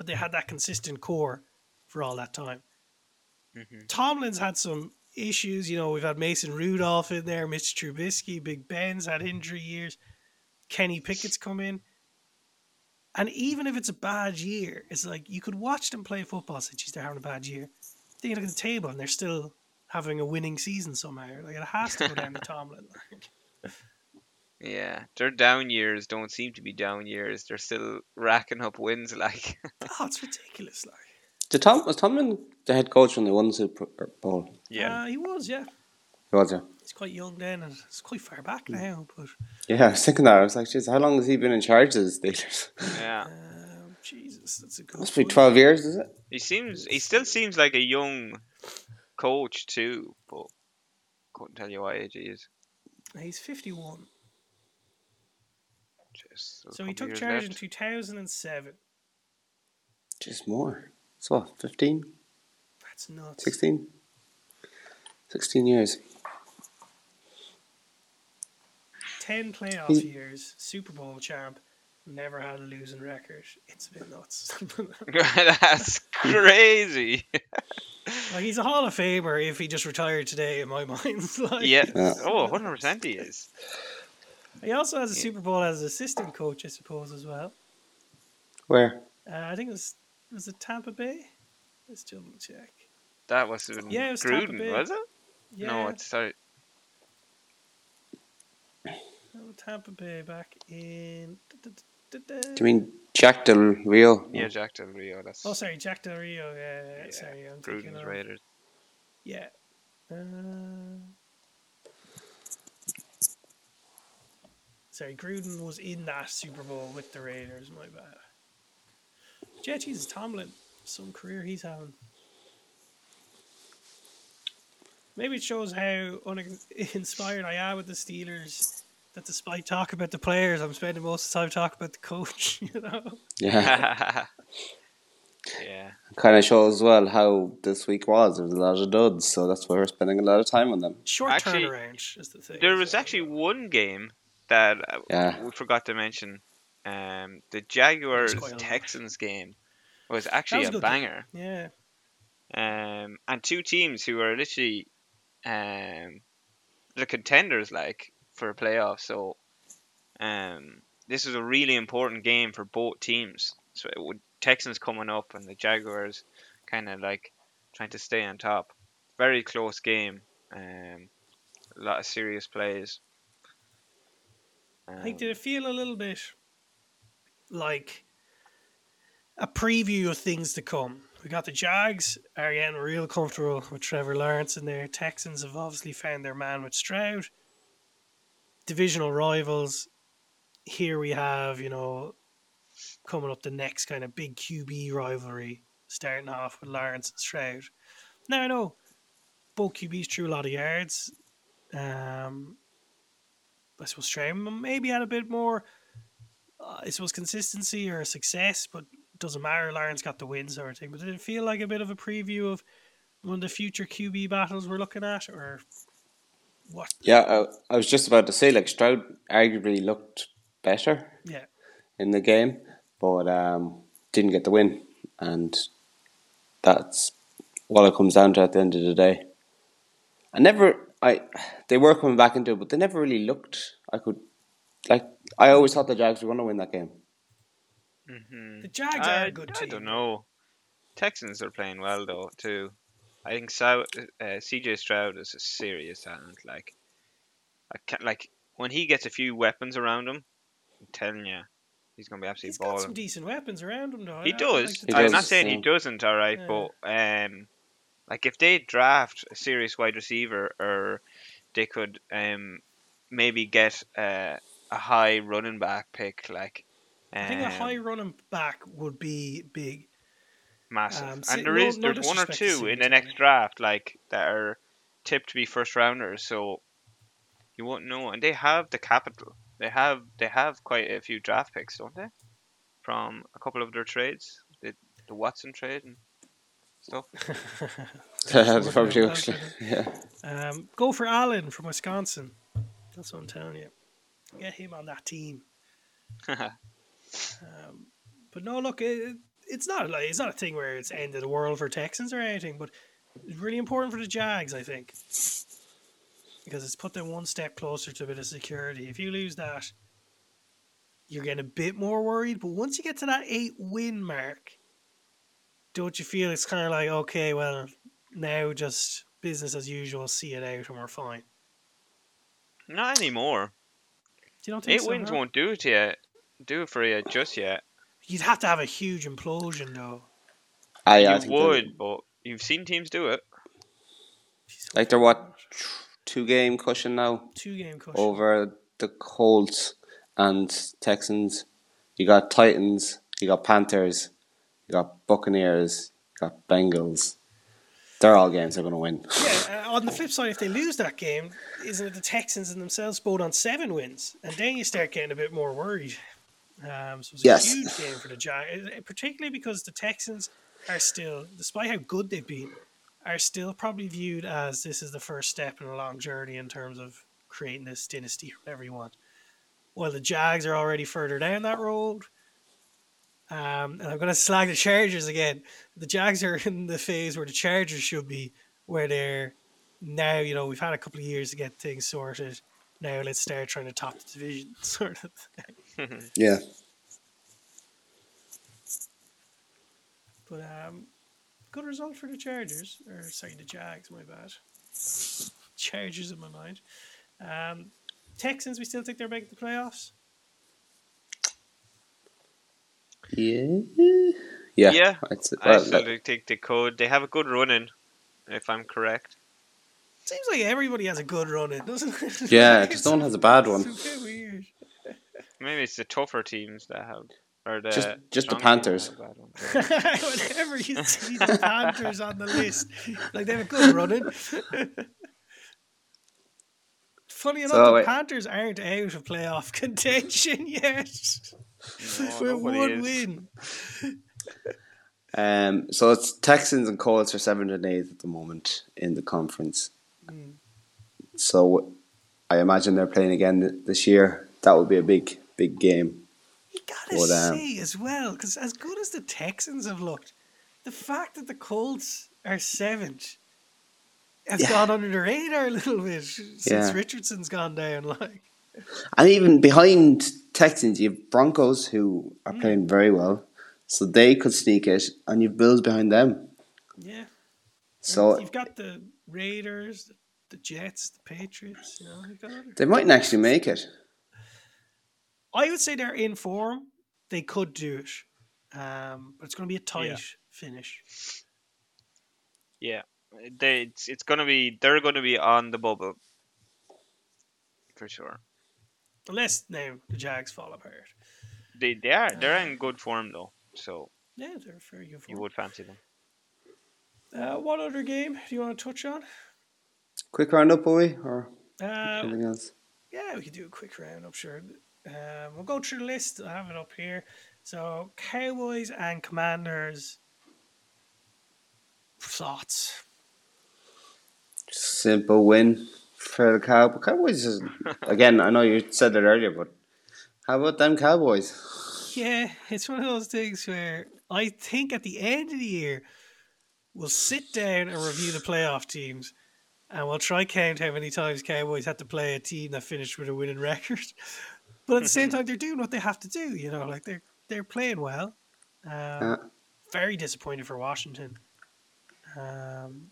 but they had that consistent core for all that time. Mhm. Tomlin's had some issues. You know, we've had Mason Rudolph in there, Mitch Trubisky, Big Ben's had injury years, Kenny Pickett's come in. And even if it's a bad year, it's like you could watch them play football geez, they're having a bad year. They look at the table and they're still having a winning season somehow. Like it has to go down to Tomlin. Yeah, their down years don't seem to be down years. They're still racking up wins. Like, oh, it's ridiculous. Like, Did Tom was Tomlin the head coach when they won the Super Bowl? yeah, Uh, he was, yeah. He was there. He's quite young then, and it's quite far back now. But Yeah, I was thinking that. I was like, jeez, how long has he been in charge of the Steelers? yeah. um, Jesus, that's a good. Must be point. twelve years, is it? He seems. He still seems like a young coach too, but couldn't tell you what age he is. He's fifty-one, Just a so he took years charge in two thousand and seven. Just more. So what, 15, That's nuts. 16? 16 years. Ten playoff He- years, Super Bowl champ, never had a losing record. It's a bit nuts. That's crazy. like he's a Hall of Famer if he just retired today, in my mind. like, yeah. Yeah. Oh, 100 percent he is. He also has a Yeah. Super Bowl as an assistant coach, I suppose, as well. Where? Uh, I think it was was it Tampa Bay. Let's double check. That was have been Yeah, it was Tampa Gruden, Bay. was it? Yeah, No, it's sorry. no, Tampa Bay back in. Do you mean Jack Del Rio? Yeah, Jack Del Rio. That's Oh, sorry, Jack Del Rio. Yeah, yeah, Yeah, sorry, I'm thinking Gruden's of, Raiders. Yeah. Uh, sorry, Gruden was in that Super Bowl with the Raiders. My bad. Yeah, Jesus, Tomlin, some career he's having. Maybe it shows how uninspired I am with the Steelers. That despite talking about the players, I'm spending most of the time talking about the coach. You know. Yeah. yeah. kind of shows as well how this week was. There was a lot of duds, so that's why we're spending a lot of time on them. Short Actually, turnaround is the thing. There was so- actually one game that uh, Yeah. we forgot to mention. Um, the Jaguars quite a lot. Texans game was actually was a a good game. banger. Yeah. Um, and two teams who are literally um, the contenders like for a playoff. So um, this is a really important game for both teams. So it would Texans coming up and the Jaguars kind of like trying to stay on top. Very close game. Um, a lot of serious plays. I think Um, did it feel a little bit like a preview of things to come? We got the Jags are getting real comfortable with Trevor Lawrence and their Texans have obviously found their man with Stroud. Divisional rivals. Here we have, you know, coming up the next kind of big QB rivalry, starting off with Lawrence and Stroud. Now I know both QBs threw a lot of yards. Um, I suppose Stroud maybe had a bit more, uh, I suppose, consistency or success, but it doesn't matter. Lawrence got the win, sort of thing. But did it feel like a bit of a preview of one of the future QB battles we're looking at, or what? Yeah, I, I was just about to say, like, Stroud arguably looked better Yeah, in the game, but um, didn't get the win. And that's what it comes down to at the end of the day. I never, I, they were coming back into it, but they never really looked. I could, like, I always thought the Jags were going to win that game. hmm The Jags are I, a good I team. don't know. Texans are playing well though too. I think Sou- uh, CJ Stroud is a serious talent. Like, I can't, like when he gets a few weapons around him, I'm telling you, he's gonna be absolutely He's got some decent weapons around him, though. He I- I does. like to He I'm not does, saying he doesn't. All right, Yeah. but um, like if they draft a serious wide receiver, or they could um maybe get uh, a high running back pick, like. I think a um, high running back would be big. massive. Um, and there no- is no there's one or two in the next draft like that are tipped to be first rounders, so you won't know. And they have the capital. They have they have quite a few draft picks, don't they? From a couple of their trades, the the Watson trade and stuff. That's probably true, actually. Yeah. Um, go for Allen from Wisconsin. That's what I'm telling you. Get him on that team. Um, but no, look, it, it's not like it's not a thing where it's end of the world for Texans or anything. But it's really important for the Jags, I think, because it's put them one step closer to a bit of security. If you lose that, you're getting a bit more worried. But once you get to that eight win mark, don't you feel it's kind of like okay, well, now just business as usual, see it out, and we're fine. Not anymore. You don't think Eight so, wins no? won't do it yet. Do it for you just yet. You'd have to have a huge implosion, though. Yeah, I you think they're- would, but you've seen teams do it. Like they're what two game cushion now Two game cushion. over the Colts and Texans. You got Titans, you got Panthers, you got Buccaneers, you got Bengals. They're all games they're going to win. Yeah, uh, on the flip side, if they lose that game, isn't it the Texans and themselves both on seven wins? And then you start getting a bit more worried. Um, so it's Yes. a huge game for the Jags, particularly because the Texans are still, despite how good they've been, are still probably viewed as this is the first step in a long journey in terms of creating this dynasty or whatever you want. While the Jags are already further down that road. Um, and I'm going to slag the Chargers again. The Jags are in the phase where the Chargers should be, where they're now, you know, we've had a couple of years to get things sorted. Now let's start trying to top the division, sort of. Yeah. But um, good result for the Chargers, or sorry, the Jags. My bad. Chargers in my mind. Um, Texans, we still think they're making the playoffs. Yeah. Yeah. Yeah, I'd say- I well, still that- do think they. They have a good run in, if I'm correct. Seems like everybody has a good run in, doesn't it? yeah, Like, just it's- no one has a bad one. It's a bit weird. Maybe it's the tougher teams that have, or the Just- just the Panthers. that have a bad one. Whenever you see the Panthers on the list, like they have a good running. Funny enough, So, the wait. Panthers aren't out of playoff contention yet. No, With nobody one is. win. Um, so it's Texans and Colts are seventh and eighth at the moment in the conference. Mm. So I imagine they're playing again this year. That would be a big, big game. You gotta But, um, say as well, because as good as the Texans have looked, the fact that the Colts are seventh has Yeah. gone under the radar a little bit since Yeah. Richardson's gone down. Like, And even behind Texans, you have Broncos who are Mm. playing very well, so they could sneak it, and you've Bills behind them. yeah. So And you've got the Raiders, the, the Jets, the Patriots. You know, got they mightn't actually make it. I would say they're in form. They could do it, um, but it's going to be a tight Yeah. finish. Yeah, they it's, it's gonna be they're gonna be on the bubble for sure. Unless now the Jags fall apart. They they are they're in good form though, so Yeah, they're very good you would fancy them. Uh, what other game do you want to touch on? Quick roundup, boy, or Uh, anything else? yeah, we could do a quick roundup, sure. Um, we'll go through the list. I have it up here. So, Cowboys and Commanders. Thoughts? Simple win for the Cowboys. Cowboys is, again, I know you said it earlier, but how about them Cowboys? Yeah, it's one of those things where I think at the end of the year, we'll sit down and review the playoff teams and we'll try count how many times Cowboys had to play a team that finished with a winning record. But at the same time, they're doing what they have to do, you know, like they're they're playing well. Um. Very disappointed for Washington. Um,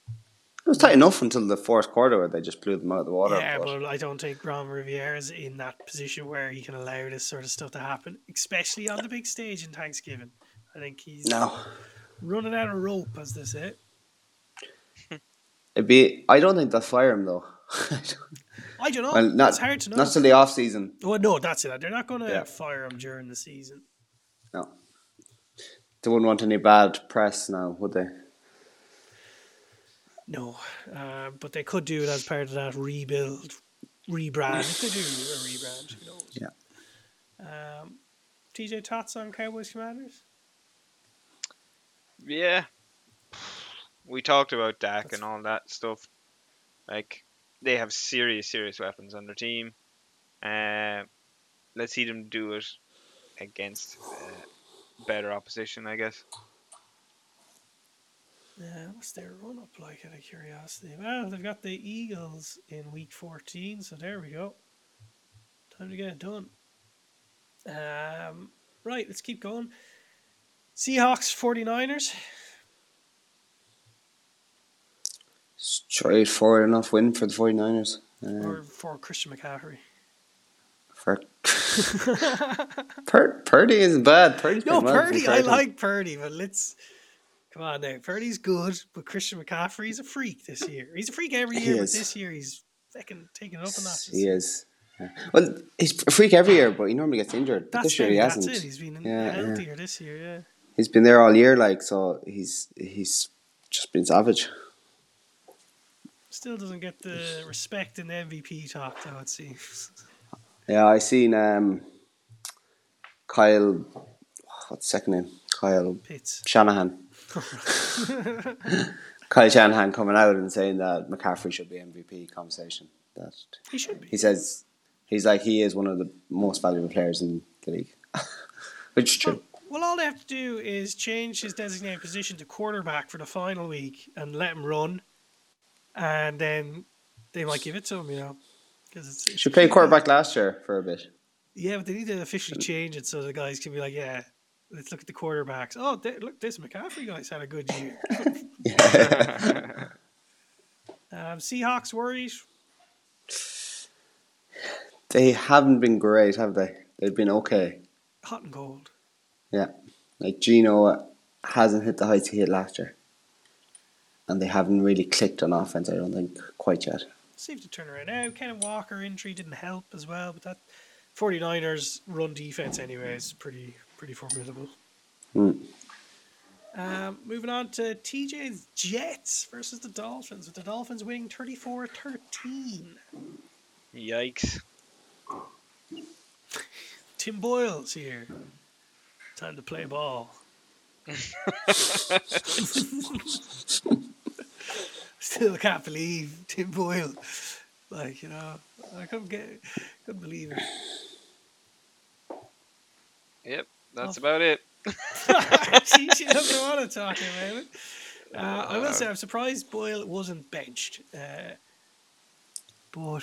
It was tight enough until the fourth quarter where they just blew them out of the water. yeah, but- but I don't think Ron Rivera's in that position where he can allow this sort of stuff to happen, especially on the big stage in Thanksgiving. I think he's no, running out of rope, as they say. it'd be. I don't think they'll fire him though. I don't know. well, not it's hard to know. not till the off season. well, no, that's it. They're not going to Yeah. fire him during the season. No, they wouldn't want any bad press now, would they? No, uh, but they could do it as part of that rebuild, rebrand. if they do a rebrand, who knows? Yeah. Um, TJ Tots on Cowboys Commanders. Yeah. We talked about Dak That's- and all that stuff. Like they have serious, serious weapons on their team. Uh, let's see them do it against uh, better opposition, I guess. Uh, what's their run up like? Out of curiosity. Well, they've got the Eagles in Week 14, so there we go. Time to get it done. Um, right, let's keep going. Seahawks 49ers. Straightforward enough win for the 49ers. Uh, or for Christian McCaffrey. for Pur- Purdy isn't bad. Purdy's No, playing well, to be Purdy. I like Purdy, but let's come on now. Purdy's good, but Christian McCaffrey's a freak this year. He's a freak every year, but this year he's fucking taking it up a notch. He is. Yeah. Well, he's a freak every year, but he normally gets injured. But That's this year he That's hasn't. it. He's been Yeah, yeah. this year. Yeah. He's been there all year, like so. He's he's just been savage. Still doesn't get the respect in the MVP talk, though. It seems. Yeah, I seen um, Kyle. What's the second name? Kyle Pitts. Shanahan. Kyle Shanahan coming out and saying that McCaffrey should be MVP conversation. That He should be. he says he's like he is one of the most valuable players in the league, which is true. Well, all they have to do is change his designated position to quarterback for the final week and let him run, and then they might give it to him. You know, because it's, it's Should play quarterback last year for a bit. Yeah, but they need to officially change it so the guys can be like, yeah, let's look at the quarterbacks. Oh, th- look, this McCaffrey guy's had a good year. um, Seahawks worries. They haven't been great, have they? They've been okay. Hot and cold. Yeah, like Geno hasn't hit the heights he hit last year, and they haven't really clicked on offense. I don't think quite yet. See if they turn around now. Kenneth Walker injury didn't help as well, but that 49ers run defense anyway is pretty pretty formidable. Hmm. Um, moving on to TJ's Jets versus the Dolphins, with the Dolphins winning 34 13. Yikes. Tim Boyle's here. Time to play ball. Still can't believe Tim Boyle. Like, you know, I couldn't get couldn't believe it. Yep, that's Oh. about it. Jeez, you don't want to talk about it. Uh, I will say I'm surprised Boyle wasn't benched. Uh, but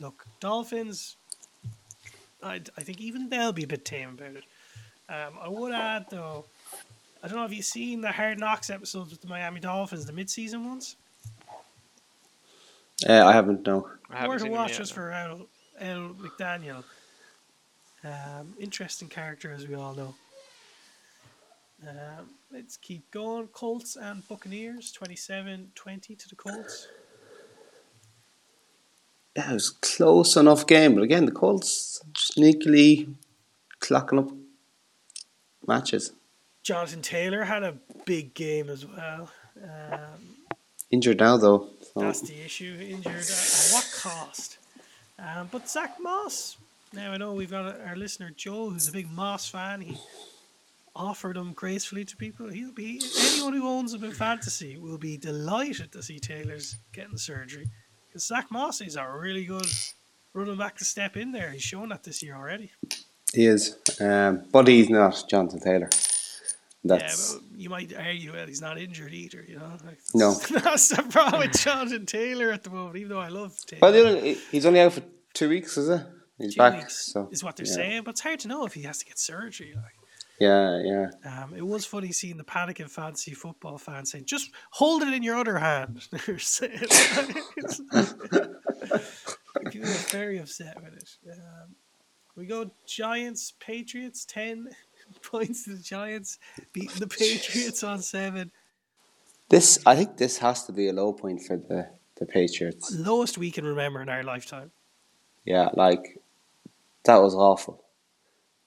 look, Dolphins. I, I think even they'll be a bit tame about it. Um, I would add though, I don't know if you've seen the Hard Knocks episodes with the Miami Dolphins, the mid-season ones. Uh, I haven't no. I haven't Worth a watch yet, just for El, El McDaniel. Um, interesting character, as we all know. Um, let's keep going. Colts and Buccaneers, 27 20 to the Colts. Yeah, it was close enough game, but again, the Colts sneakily clocking up matches. Jonathan Taylor had a big game as well. Um, Injured now though. So. That's the issue. Injured at, at what cost? Um, but Zach Moss. Now I know we've got our listener Joe, who's a big Moss fan. He offered them gracefully to people. He'll be anyone who owns him in fantasy will be delighted to see Taylor's getting surgery because Zach Moss is a really good running back to step in there. He's shown that this year already. He is, um, but he's not Jonathan Taylor. That's yeah, but you might argue well he's not injured either. You know, like, No. that's the problem with Jonathan Taylor at the moment. Even though I love Taylor. well, he's only out for two weeks, is it? He's two back, weeks so is what they're yeah. saying, but it's hard to know if he has to get surgery. Like, Yeah, yeah. Um, it was funny seeing the panic in fantasy football fans saying, "Just hold it in your other hand." They're People were very upset with it. Um, we go Giants Patriots ten points to the Giants beating the Patriots on seven. This I think this has to be a low point for the the Patriots. Lowest we can remember in our lifetime. Yeah, like that was awful.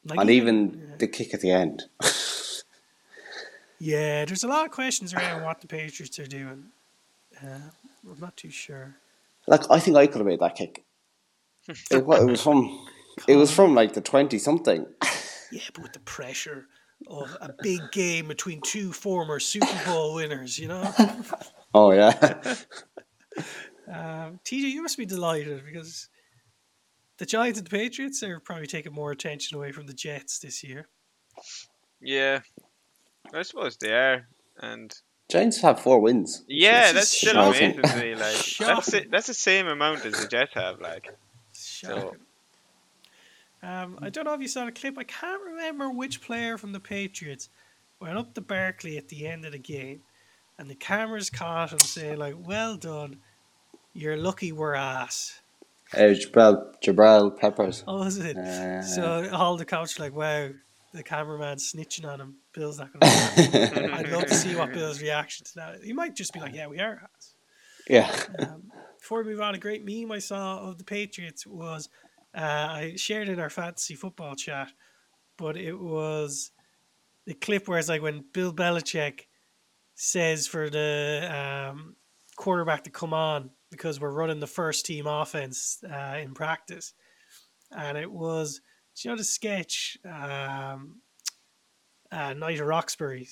Like and even the kick at the end. yeah, there's a lot of questions around what the Patriots are doing. Uh, I'm not too sure. like I think I could have made that kick. It, wa- it was from it was from like the twenty something. Yeah, but with the pressure of a big game between two former Super Bowl winners, you know. Oh yeah. Um, TJ, you must be delighted because the Giants and the Patriots are probably taking more attention away from the Jets this year. Yeah, I suppose they are, and Giants have four wins. yeah, is that's still shocking. amazing to me. Like that's Shocking. it, that's the same amount as the Jets have. Like Shocking. Um, I don't know if you saw the clip. I can't remember which player from the Patriots went up to Barkley at the end of the game, and the cameras caught him saying, "Like, well done, you're lucky we're ass." Uh, Jabrill Jabrill Peppers. Oh, is it? Uh, so all the couch like, "Wow, the cameraman's snitching on him. Bill's not going to." I'd love to see what Bill's reaction to that. He might just be like, "Yeah, we are ass." Yeah. Um, before we move on, a great meme I saw of the Patriots was uh, I shared in our fantasy football chat, but it was the clip where it's like when Bill Belichick says for the um, quarterback to come on because we're running the first team offense uh, in practice, and it was do you know the sketch um, uh, Night of Roxbury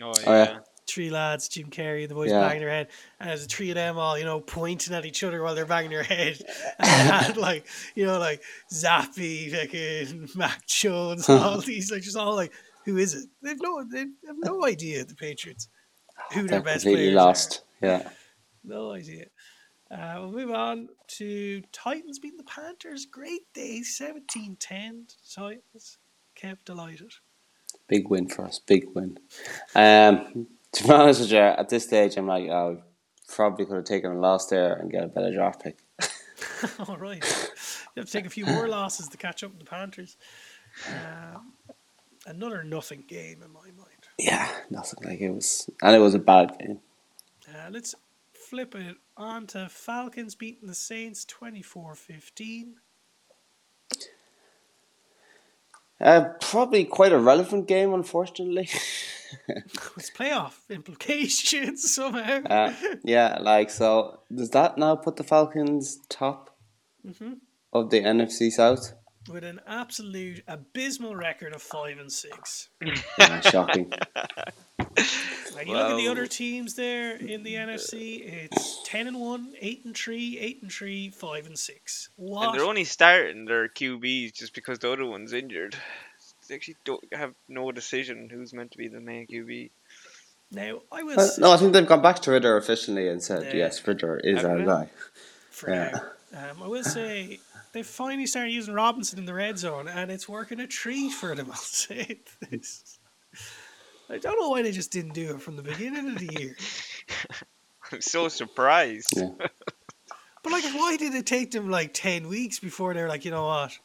oh Oh, yeah. yeah, three lads, Jim Carrey, the boys Yeah. banging their head, and there's the three of them all, you know, pointing at each other while they're banging their head. And like, you know, like Zappe, fucking Mac Jones, all these, like, just all like, who is it? They've no, they have no idea, the Patriots, who They're their best completely players lost. Yeah. No idea. Uh, we'll move on to Titans beating the Panthers. Great day, 17 10. Titans kept delighted. Big win for us. Big win. Um, to be honest with you, at this stage, I'm like, oh, probably could have taken a loss there and get a better draft pick. All right. You have to take a few more losses to catch up with the Panthers. Um, another nothing game in my mind. Yeah, nothing like it was, and it was a bad game. Uh, let's flip it on to Falcons beating the Saints 24 15. Uh, probably quite a relevant game, unfortunately. It's playoff implications somehow. Uh, yeah, like so. Does that now put the Falcons top Mhm. of the NFC South? With an absolute abysmal record of 5 and 6. Yeah, shocking. Like you look at the other teams there in the NFC, it's 10 and 1, 8 and 3, 8 and 3, 5 and 6. What? and they're only starting their QBs just because the other one's injured. They actually don't have no decision who's meant to be the main QB. now, I Uh, was. no, I think they've gone back to Ridder officially and said, Yeah. yes, Ridder is our guy. for Yeah. now. Um, I will say they finally started using Robinson in the red zone, and it's working a treat for them. I'll say this. I don't know why they just didn't do it from the beginning of the year. I'm so surprised. Yeah. But like, why did it take them like ten weeks before they're like, you know what?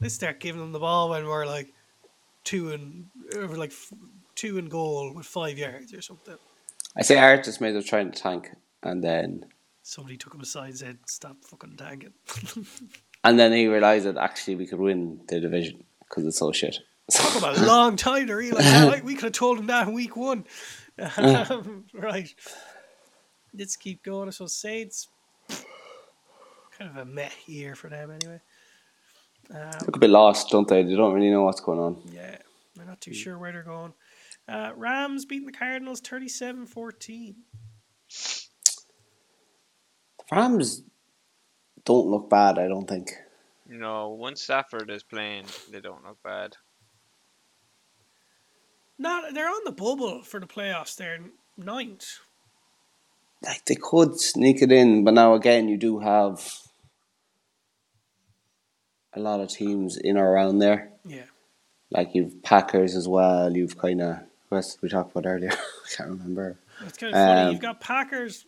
Let's start giving them the ball when we're like two and or like two and goal with five yards or something. I say Art just made them trying to tank, and then Somebody took him aside and said, "Stop fucking tanking." and then he realised that actually we could win the division because it's so shit. Talk about a long time to realise. Like, we could have told him that in week one. Um, right. Let's keep going. So Saints, kind of a meh year for them anyway. Um, Look a bit lost, don't they? They don't really know what's going on. yeah, they're not too sure where they're going. Uh, Rams beating the Cardinals 37 14. The Rams don't look bad, I don't think. No, once Stafford is playing, they don't look bad. Not, they're on the bubble for the playoffs. They're ninth. Like they could sneak it in, but now again, you do have a lot of teams in or around there. Yeah. like you've Packers as well. You've kind of what else did we talked about earlier. I can't remember. It's kind of funny. Um, You've got Packers,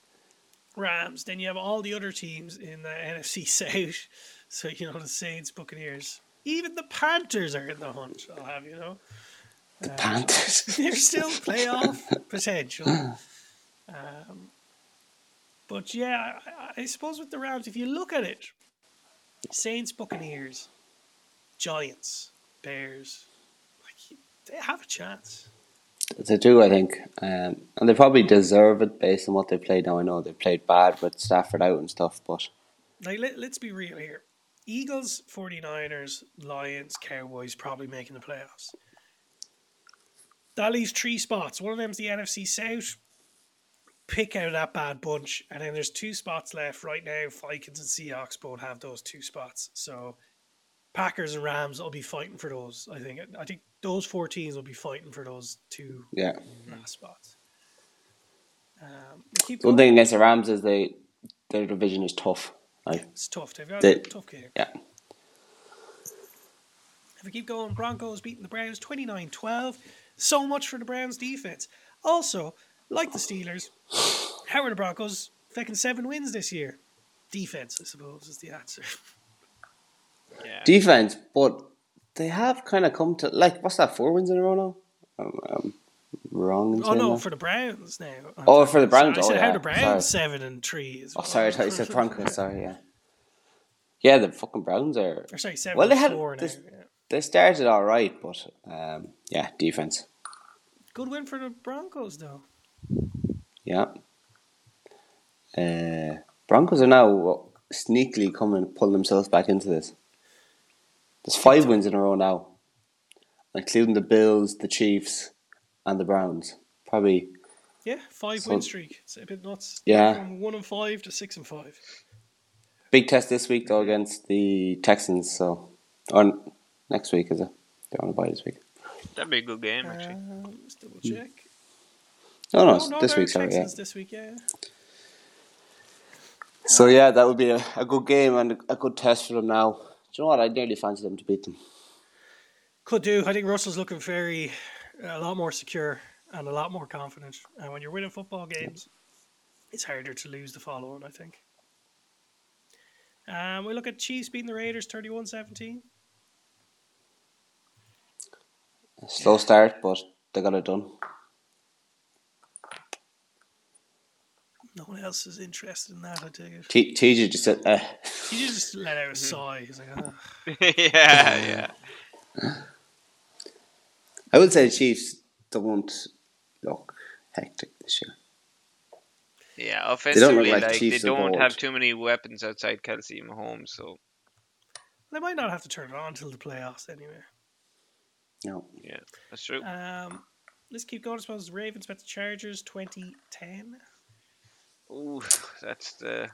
Rams, then you have all the other teams in the NFC South. So you know the Saints, Buccaneers, even the Panthers are in the hunt. I'll have you know. The Panthers. There's still playoff potential. Um, but yeah, I, I suppose with the Rams, if you look at it, Saints, Buccaneers, Giants, Bears, like they have a chance. They do, I think, um, and they probably deserve it based on what they played. Now I know they played bad with Stafford out and stuff, but Like let, let's be real here. Eagles, 49ers, Lions, Cowboys probably making the playoffs. That leaves three spots. One of them's the NFC South. Pick out that bad bunch, and then there's two spots left right now. Vikings and Seahawks both have those two spots. So Packers and Rams will be fighting for those. I think. I think those four teams will be fighting for those two yeah. last spots. Um, One thing against the Rams is they their division is tough. Like It's tough. They've got They- a tough game. yeah, If we keep going, Broncos beating the Browns 29 12. So much for the Browns defense. Also, like the Steelers, how are the Broncos fucking seven wins this year? Defense, I suppose, is the answer. Yeah. defense, but they have kind of come to like what's that four wins in a row now? Um, um, wrong. Oh no, that? for the Browns now. I'm Oh, talking- for the Browns, I oh, said how yeah, the Browns sorry. seven and three is. Oh, sorry, I thought you said Broncos. Sorry, yeah, yeah. The fucking Browns are. Or sorry, seven Well, they and had four now. yeah. They started all right, but um, yeah, defense. Good win for the Broncos though. Yeah. Uh, Broncos are now sneakily coming, pulling themselves back into this. There's five wins in a row now, including the Bills, the Chiefs, and the Browns. Probably, Yeah, five So- win streak. It's a bit nuts. Yeah. From one and five to six and five. big test this week though against the Texans. So, or next week is it? They're on a bye this week. That'd be a good game, actually. Um, let's double check. No, no, No, it's no, this they're week. Yeah. This week, yeah. So yeah, that would be a, a good game and a, a good test for them now. Do you know what? I nearly fancy them to beat them. Could do. I think Russell's looking very, a lot more secure and a lot more confident. And when you're winning football games, it's harder to lose the following, I think. Um, we look at Chiefs beating the Raiders 31 17. Slow start, but they got it done. No one else is interested in that, I take it. T- TJ just said, uh, He just let out a sigh. He's like, "Ah." yeah, yeah. I would say the Chiefs don't look hectic this year. Yeah, don't offensively, like like, they don't have too many weapons outside Kelce and Mahomes, so they might not have to turn it on until the playoffs anyway. No. yeah, that's true. Um, let's keep going. I suppose Ravens bet the Chargers 2010. Ooh, that's the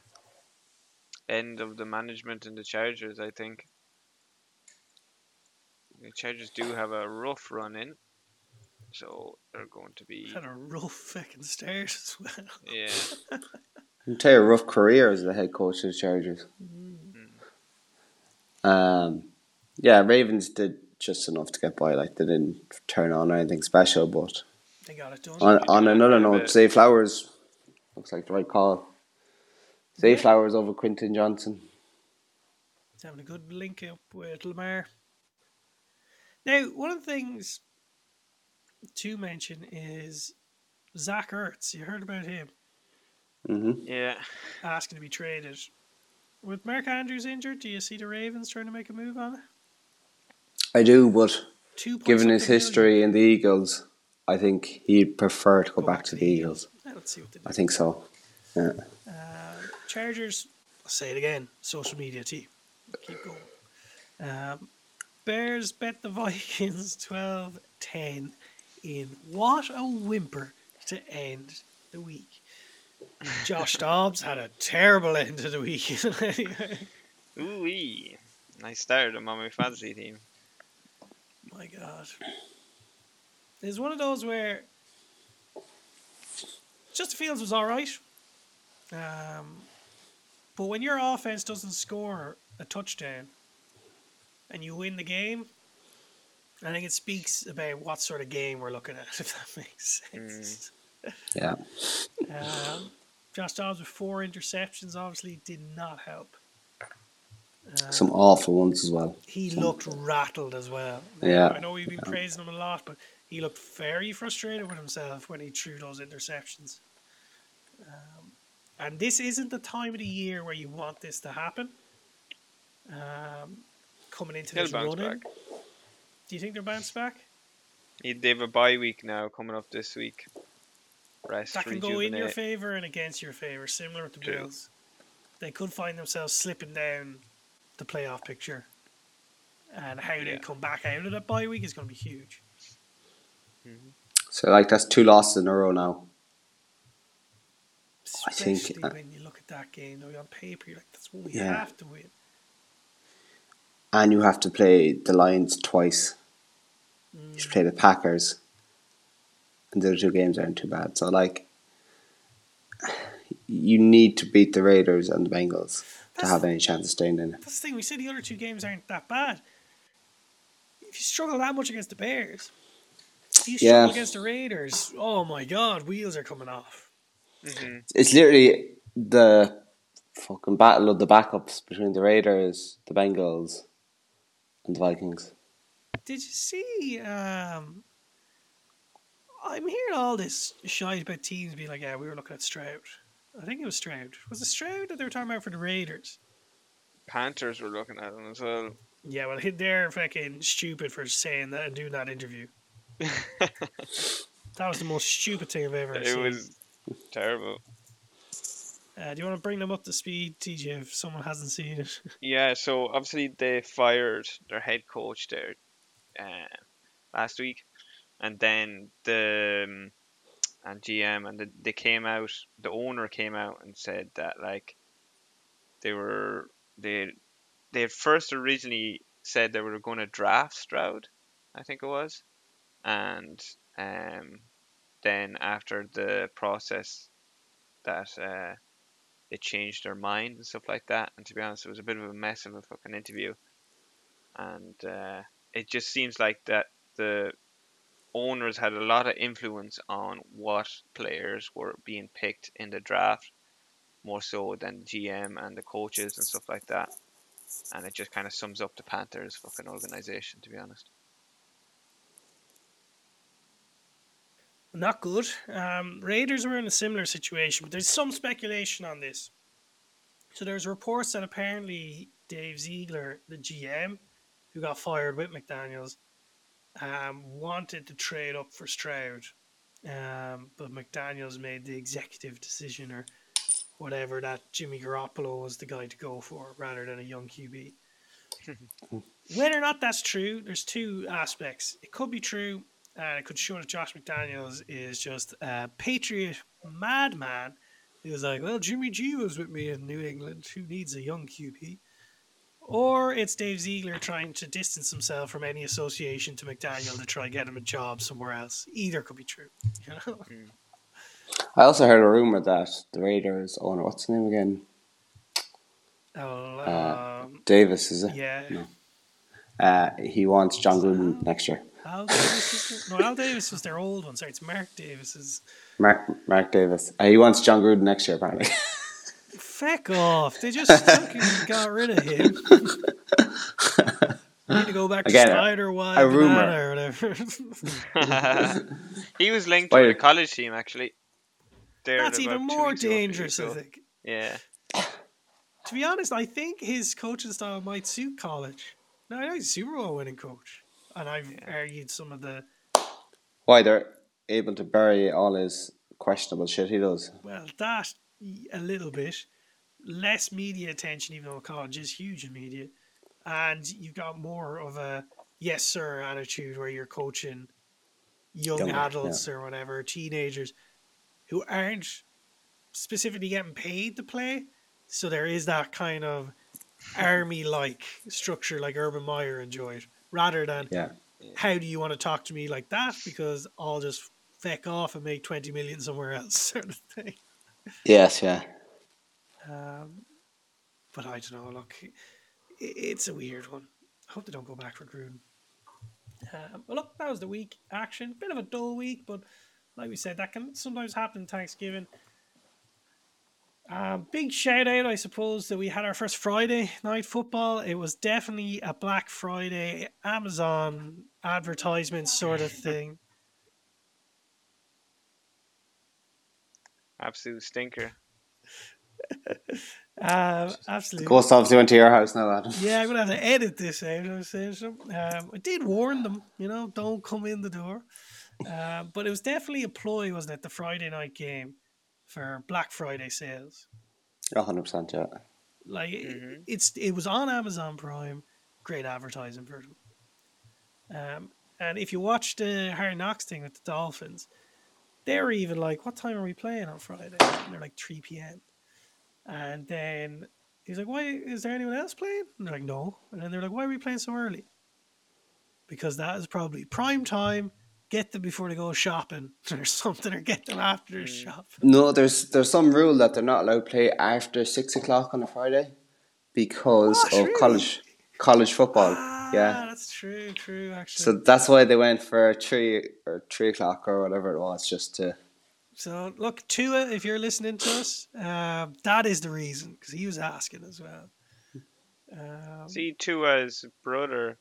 end of the management in the Chargers, I think. The Chargers do have a rough run in, so they're going to be Had a rough fucking start as well. yeah. I'll tell you a rough career as the head coach of the Chargers. Um, yeah, Ravens did just enough to get by. Like they didn't turn on anything special, but They got it done. on, on do another quite a note, bit. Zay Flowers looks like the right call. Zay Flowers over Quentin Johnston. He's having a good link up with Lamar. Now, one of the things to mention is Zach Ertz. You heard about him hmm Yeah. asking to be traded. With Mark Andrews injured, do you see the Ravens trying to make a move on it? I do, but Two given his the middle. history in the Eagles, I think he'd prefer to go, back, to the Eagles. Yeah, Let's see what they do. I think so. Yeah. Uh, Chargers, I'll say it again, social media team. Keep going. Um, Bears bet the Vikings 12 10 in what a whimper to end the week. Josh Dobbs had a terrible end to the week. Ooh wee. I started him on my fantasy team. My God. It's one of those where just Fields was all right. Um, but when your offense doesn't score a touchdown and you win the game, I think it speaks about what sort of game we're looking at, if that makes sense. Yeah. Um, Josh Dobbs with four interceptions obviously did not help. Um, Some awful ones as well. he looked rattled as well. Yeah. I know we've been praising him a lot, but he looked very frustrated with himself when he threw those interceptions. Um, and this isn't the time of the year where you want this to happen. Um, coming into He'll this running, back. do you think they'll bounce back? He- They have a bye week now coming up this week. Rest, That can go in your favor and against your favor, similar with the True. Bills. They could find themselves slipping down the playoff picture, and how they Yeah. come back out of that bye week is going to be huge. So like that's two losses in a row now. I Especially think, uh, when you look at that game, though, on paper, you're like, that's what we Yeah. have to win. And you have to play the Lions twice. You have to play the Packers. And the other two games aren't too bad. So like you need to beat the Raiders and the Bengals to have any chance of staying in. That's the thing. We said the other two games aren't that bad. If you struggle that much against the Bears, if you struggle Yeah. against the Raiders, oh my God, wheels are coming off. Mhm. It's literally the fucking battle of the backups between the Raiders, the Bengals, and the Vikings. Did you see? Um, I'm hearing all this shite about teams being like, yeah, we were looking at Stroud. I think it was Stroud. Was it Stroud that they were talking about for the Raiders? Panthers were looking at him as well. Yeah, well, they're fucking stupid for saying that and doing that interview. That was the most stupid thing I've ever it seen. was terrible. Uh, do you want to bring them up to speed, TJ, if someone hasn't seen it? Yeah, so obviously they fired their head coach there uh, last week, and then the um, and GM and the, they came out. The owner came out and said that like they were they they had first originally said they were going to draft Stroud, I think it was, and um then after the process that uh, they changed their mind and stuff like that. And to be honest, it was a bit of a mess of a fucking interview. And uh, it just seems like that the owners had a lot of influence on what players were being picked in the draft, more so than GM and the coaches and stuff like that. And it just kind of sums up the Panthers' fucking organization, to be honest. Not good. Um, Raiders were in a similar situation, but there's some speculation on this. So there's reports that apparently Dave Ziegler, the GM, who got fired with McDaniels, um, wanted to trade up for Stroud, um, but McDaniels made the executive decision or whatever that Jimmy Garoppolo was the guy to go for rather than a young QB. Whether or not that's true, there's two aspects. It could be true, and it could show that Josh McDaniels is just a patriot madman He was like, well, Jimmy G was with me in New England. Who needs a young QB? Or it's Dave Ziegler trying to distance himself from any association to McDaniel to try and get him a job somewhere else. Either could be true. You know? I also heard a rumor that the Raiders owner, what's his name again? Oh, um, Davis, is it? yeah. No. Uh, he wants Jon Gruden next year. Al Davis was no, Al Davis was their old one. Sorry, it's Mark Davis's. Mark, Mark Davis. Uh, he wants Jon Gruden next year, apparently. Feck off! They just fucking got rid of him. Need to go back to Again, a- Spider Wide a rumor. Or whatever. he was linked Wait. to the college team actually. There That's even more weeks ago, three dangerous, I think. Yeah. To be honest, I think his coaching style might suit college. No, I know he's a Super Bowl winning coach, and I've argued some of the Why they're able to bury all his questionable shit he does. well that a little bit less media attention, even though college is huge in media, and you've got more of a yes sir attitude where you're coaching young Younger, adults or whatever teenagers who aren't specifically getting paid to play. So there is that kind of army like structure like Urban Meyer enjoyed, rather than Yeah. how do you want to talk to me like that? Because I'll just feck off and make twenty million somewhere else, sort of thing. Yes, yeah. Um, but I don't know. Look, it's a weird one. I hope they don't go back for Gruden. Um, well, look, that was the week action. Bit of a dull week, but like we said, that can sometimes happen Thanksgiving. Um, big shout out, I suppose, that we had our first Friday night football. It was definitely a Black Friday Amazon advertisement sort of thing. Absolute stinker. Um, absolutely. Ghost obviously went to your house now, Adam. Yeah, I'm gonna have to edit this out. I was saying so. Um, I did warn them, you know, don't come in the door. Uh, but it was definitely a ploy, wasn't it? The Friday night game for Black Friday sales. A hundred percent, yeah. Like it- Mhm. it's it was on Amazon Prime. Great advertising for them. Um, and if you watch the Hard Knocks thing with the Dolphins, they were even like, "What time are we playing on Friday?" And they're like, "3 p.m." And then he's like, "Why is there anyone else playing?" And they're like, "No." And then they're like, "Why are we playing so early?" Because that is probably prime time. Get them before they go shopping or something, or get them after their shop. No, there's there's some rule that they're not allowed to play after six o'clock on a Friday because What, of really? college college football. Ah, yeah. that's true. True, actually. So that's why they went for three or three o'clock or whatever it was, just to So look, Tua, if you're listening to us, um, that is the reason because he was asking as well. Um, See, Tua's brother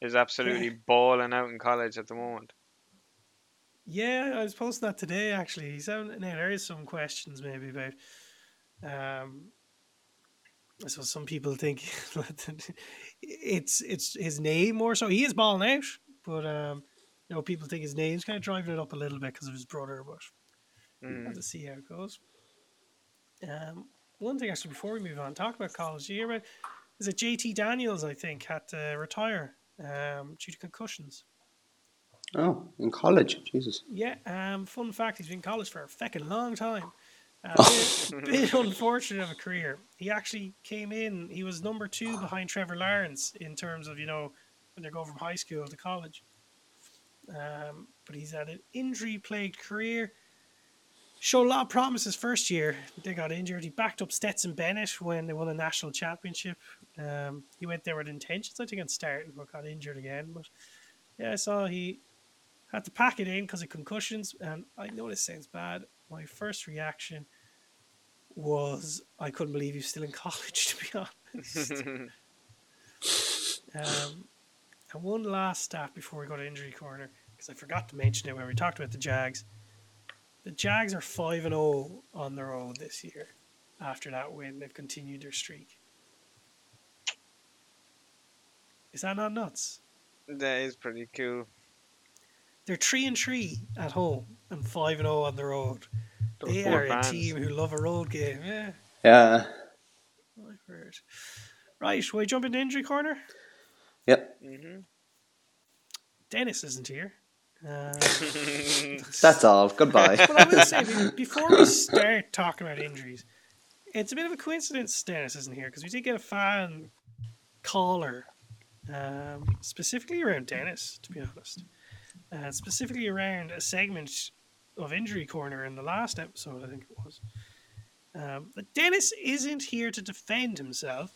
is absolutely balling out in college at the moment. yeah, I was posting that today. Actually, he's out now. There is some questions maybe about. Um, so some people think it's it's his name more so. He is balling out, but um, you know, people think his name's kind of driving it up a little bit because of his brother. But Mm. have to see how it goes. Um, one thing actually before we move on, talk about college. You hear about is it JT Daniels? I think had to retire um, due to concussions. Oh, in college. Jesus. Yeah. Um, fun fact: he's been in college for a feckin' long time. Uh, bit, bit unfortunate of a career. He actually came in. He was number two behind Trevor Lawrence in terms of you know when they go from high school to college. Um, but he's had an injury-plagued career. Showed a lot of promise his first year. They got injured. He backed up Stetson Bennett when they won the national championship. Um, he went there with intentions, I think, on started, but got injured again. But yeah, I saw he had to pack it in because of concussions. And I know this sounds bad. My first reaction was I couldn't believe he was still in college, to be honest. Um, and one last stat before we go to injury corner, because I forgot to mention it when we talked about the Jags. The Jags are five and zero on the road this year. After that win, they've continued their streak. Is that not nuts? that is pretty cool. They're three and three at home and five and zero on the road. Those They poor are a team who love a road game. Yeah, Yeah. I've heard. Right, shall we jump into injury corner? Yep. Mhm. Dennis isn't here. Um, That's all. Goodbye. Well, I will say be- before we start talking about injuries, it's a bit of a coincidence Dennis isn't here because we did get a fan caller, um, specifically around Dennis, to be honest, uh, specifically around a segment of Injury Corner in the last episode, I think it was. Um, but Dennis isn't here to defend himself,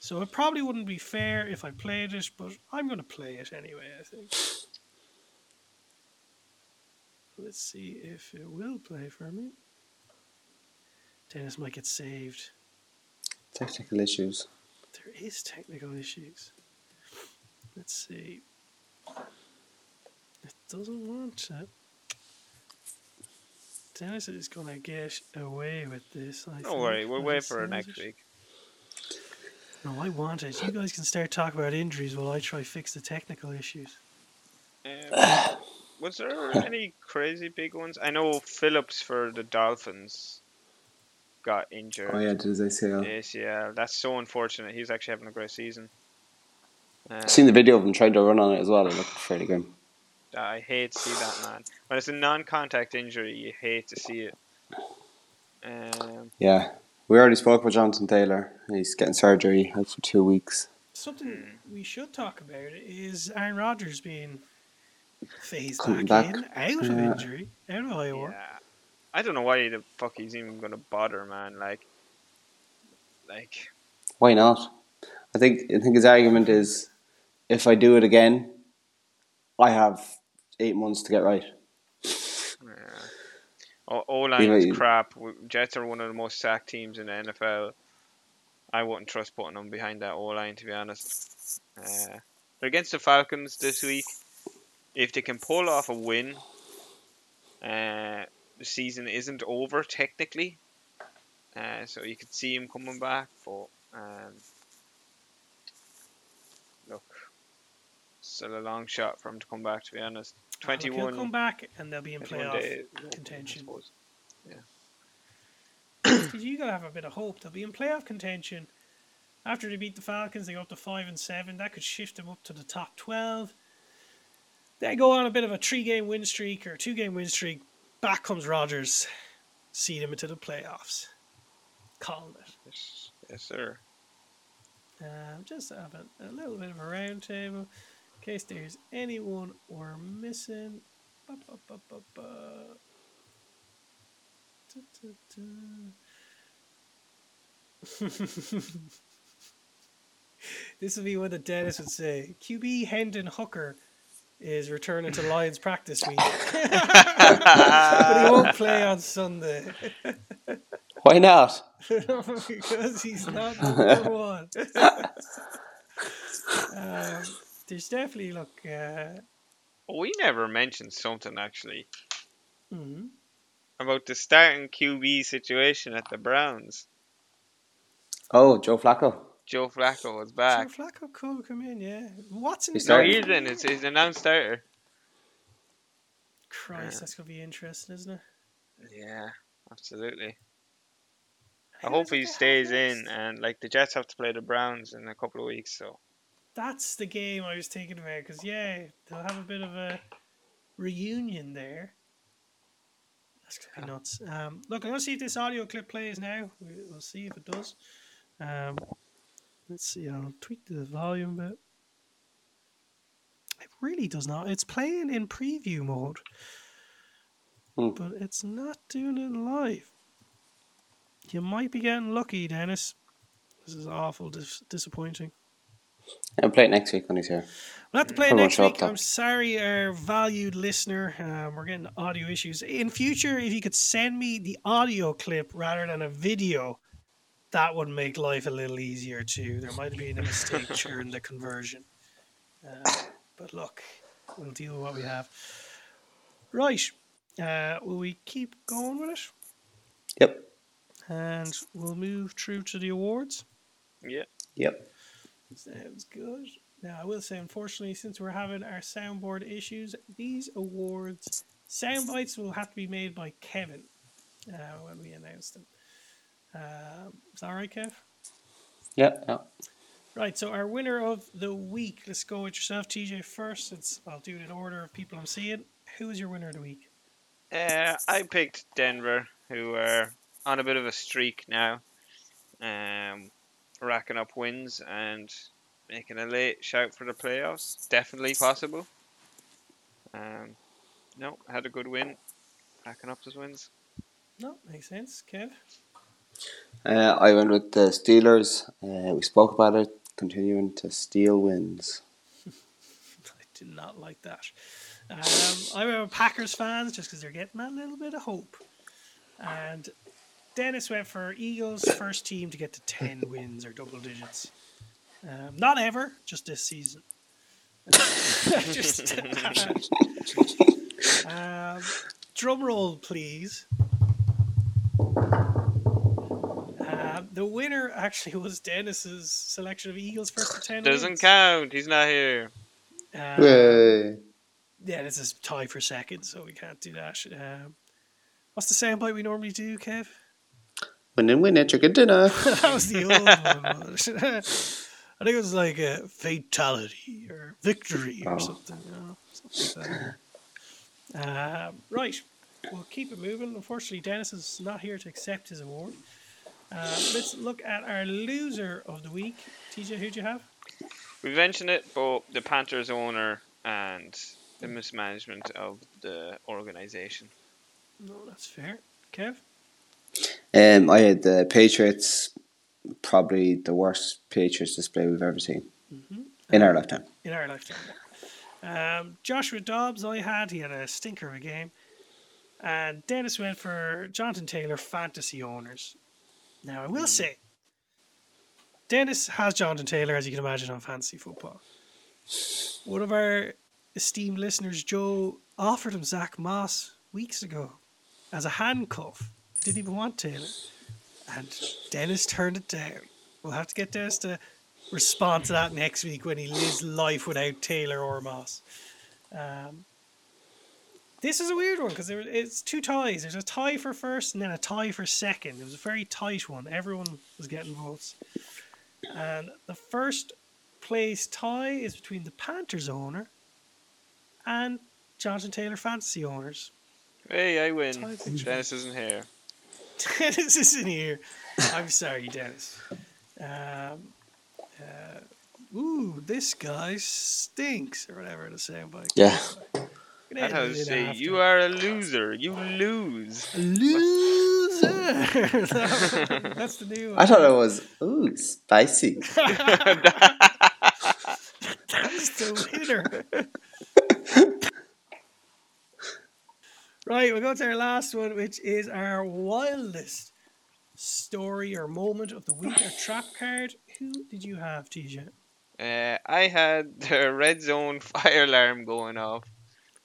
so it probably wouldn't be fair if I played it, but I'm going to play it anyway, I think. Let's see if it will play for me. Dennis might get saved. Technical issues. There is technical issues. Let's see. It doesn't want to. Dennis is gonna get away with this. I Don't think, worry, we'll wait for it next it. week. No, I want it. You guys can start talking about injuries while I try fix the technical issues. Um, was there any crazy big ones? I know Phillips for the Dolphins got injured. Oh yeah, did I say? Uh, ACL. That's so unfortunate. He's actually having a great season. Um, I've seen the video of him trying to run on it as well. It looked fairly grim. I hate to see that man. When it's a non-contact injury, you hate to see it. Um, Yeah. We already spoke with Jonathan Taylor. He's getting surgery out for two weeks. Something we should talk about is Aaron Rodgers being phased Coming back, back. in, out of Yeah. injury, out of IR. yeah, I don't know why the fuck he's even gonna bother, man. Like, like Why not? I think I think his argument is, if I do it again, I have eight months to get right. O line's Yeah, crap. Jets are one of the most sacked teams in the NFL. I wouldn't trust putting them behind that O line, to be honest. Uh, they're against the Falcons this week. If they can pull off a win, uh, the season isn't over technically. Uh, so you could see him coming back, but um, look, still a long shot for him to come back. To be honest, Ah, look, he'll come back and they'll be in playoff days, I contention. Yeah. Because you gotta have a bit of hope. They'll be in playoff contention. After they beat the Falcons, they go up to five and seven. That could shift them up to the top twelve. They go on a bit of a three-game win streak or two-game win streak. Back comes Rodgers, see them into the playoffs. Calling it. Yes, yes, sir. Um, just have a, a little bit of a round table in case there's anyone we're missing. Ba, ba, ba. Da, da, da. this would be what the Dennis would say. QB Hendon Hooker is returning to Lions practice week, but he won't play on Sunday Why not? because he's not number one. um, there's definitely look. Uh, We never mentioned something actually mhm. about the starting QB situation at the Browns. Oh, Joe Flacco. Joe Flacco was back. Joe. Flacco could come in, yeah. Watson. He's No, he's in. It's his announced starter. Christ, that's gonna be interesting, isn't it? Yeah, absolutely. I Who hope he stays in. And like the Jets have to play the Browns in a couple of weeks, so That's the game I was thinking about because yeah, they'll have a bit of a reunion there. That's gonna be nuts. Um, look, I'm gonna see if this audio clip plays now. We- We'll see if it does. Um, let's see. I'll tweak the volume a bit. It really does not. It's playing in preview mode, Hmm. but it's not doing it live. You might be getting lucky, Dennis. This is awful, dis- disappointing. And play it next week when he's here. We'll have to play it next week. I'm sorry, our valued listener. Um, we're getting audio issues. In future, if you could send me the audio clip rather than a video, that would make life a little easier too. There might have been a mistake during the conversion. Uh, but look, we'll deal with what we have. Right. Uh, will we keep going with it? Yep. And we'll move through to the awards. yeah. Yep. Sounds good. Now, I will say, unfortunately, since we're having our soundboard issues, these awards sound bites will have to be made by Kevin uh, when we announce them. Um, is that right, Kev? Yeah, Yep. Right, so our winner of the week, let's go with yourself, TJ, first. Since I'll do it in order of people I'm seeing. Who is your winner of the week? Uh, I picked Denver, who are on a bit of a streak now, um, racking up wins and making a late shout for the playoffs. Definitely possible. Um, no, had a good win, racking up those wins. No, makes sense. Kev? Uh, I went with the Steelers. Uh, we spoke about it. Continuing to steal wins. I did not like that. Um, I'm a Packers fans just because they're getting a little bit of hope. And Dennis went for Eagles, first team to get to 10 wins or double digits. Um, not ever, just this season. just, um, drum roll, please. The winner actually was Dennis's selection of Eagles first to 10 Doesn't wins. count. He's not here. Um, Yay. yeah, this is tie for second, so we can't do that. Um, what's the soundbite we normally do, Kev? Win and win it, chicken dinner. that was the old one. I think it was like a fatality or victory or Oh. something. You know, something like that. Um, right, we'll keep it moving. Unfortunately, Dennis is not here to accept his award. Uh, let's look at our loser of the week. TJ, who'd you have? We mentioned it, but the Panthers owner and the mismanagement of the organization. No, that's fair. Kev? Um, I had the Patriots. Probably the worst Patriots display we've ever seen in our lifetime. in our lifetime. Um, Joshua Dobbs, I had. He had a stinker of a game. And Dennis went for Jonathan Taylor, fantasy owners. Now, I will say, Dennis has Jonathan Taylor, as you can imagine, on fantasy football. One of our esteemed listeners, Joe, offered him Zach Moss weeks ago as a handcuff. He didn't even want Taylor. And Dennis turned it down. We'll have to get Dennis to respond to that next week when he lives life without Taylor or Moss. Um, this is a weird one because it's two ties. There's a tie for first and then a tie for second. It was a very tight one. Everyone was getting votes. And the first place tie is between the Panthers owner and Jonathan Taylor fantasy owners. Hey, I win. Tie. Dennis isn't here. Dennis isn't here. I'm sorry, Dennis. Um, uh, ooh, this guy stinks, or whatever the soundbite. Yeah. Can That's how edit say you are a loser. You lose. loser. That's the new one. I thought it was ooh spicy. That's the winner. right, we'll go to our last one, which is our wildest story or moment of the week, our trap card. Who did you have, TJ? Uh, I had the red zone fire alarm going off,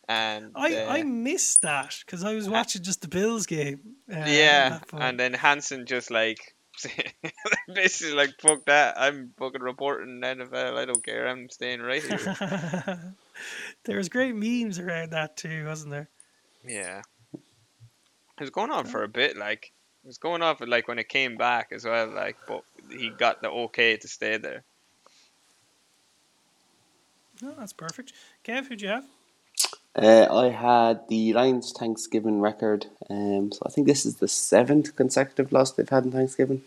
and I, uh, I missed that because I was watching just the Bills game. Uh, yeah, and then Hanson just like basically like fuck that. I'm fucking reporting NFL. I don't care. I'm staying right here. there was great memes around that too, wasn't there? yeah, it was going on for a bit. Like it was going off like when it came back as well. Like, but he got the okay to stay there. No, that's perfect. Kev, who'd you have? Uh, I had the Lions Thanksgiving record. Um, so I think this is the seventh consecutive loss they've had in Thanksgiving.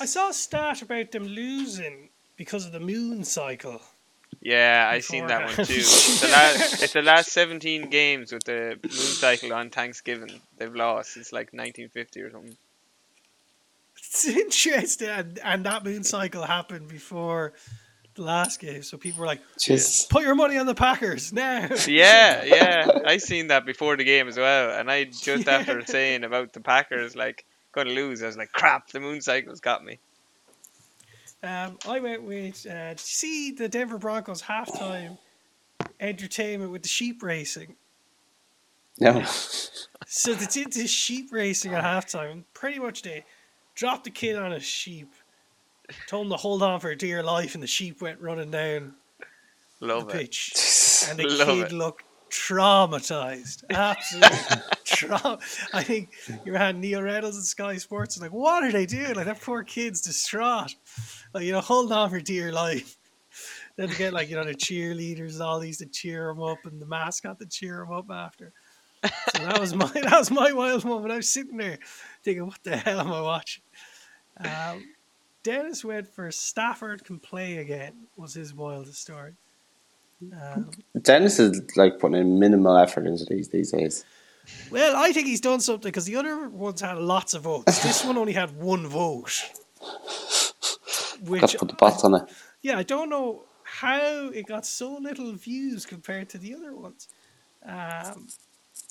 I saw a stat about them losing because of the moon cycle. Yeah, I seen that one too. It's the, last, it's the last 17 games with the moon cycle on Thanksgiving. They've lost since like 1950 or something. It's interesting, and, and that moon cycle happened before the last game. So people were like, Just "Put your money on the Packers now." Yeah, yeah, I seen that before the game as well. And I just Yeah. after saying about the Packers like going to lose, I was like, crap, the moon cycle's got me. Um, I went with. Uh, did you see the Denver Broncos halftime entertainment with the sheep racing? no. So they did this sheep racing at halftime. and Pretty much they dropped the kid on a sheep, told him to hold on for dear life, and the sheep went running down Love the it. pitch. And the Love kid it. looked traumatized. Absolutely. I think you had Neil Reynolds and Sky Sports like, what are they doing? Like that poor kid's distraught. Like, you know, hold on for dear life. Then to get like, you know, the cheerleaders and all these to cheer him up and the mascot to cheer him up after. So that was my that was my wild moment. I was sitting there thinking, what the hell am I watching? Um, Dennis went for Stafford can play again was his wildest story. Um, Dennis is like putting in minimal effort into these these days. well, I think he's done something because the other ones had lots of votes. This one only had one vote. Got to put the bots on it. yeah, I don't know how it got so little views compared to the other ones. Um,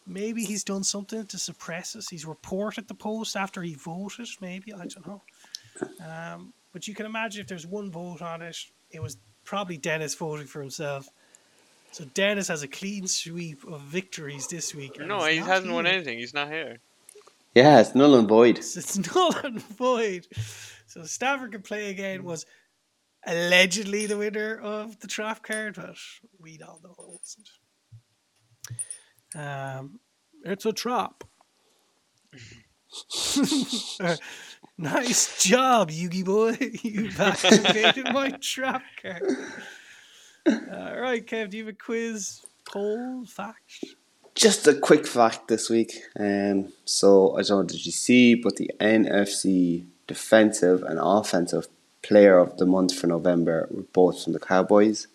maybe he's done something to suppress us. He's reported the post after he voted. Maybe I don't know. Um, but you can imagine if there's one vote on it, it was probably Dennis voting for himself. So Dennis has a clean sweep of victories this week. No, he hasn't won anything. He's not here. Yeah, it's null and void. So it's null and void. So Stafford can play again was allegedly the winner of the trap card, but we all know it wasn't. Um, it's a trap. Nice job, Yugi boy. You activated my trap card. All right, Kev, do you have a quiz, poll, fact? Just a quick fact this week. Um, so I don't know did you see, but the NFC defensive and offensive player of the month for November were both from the Cowboys.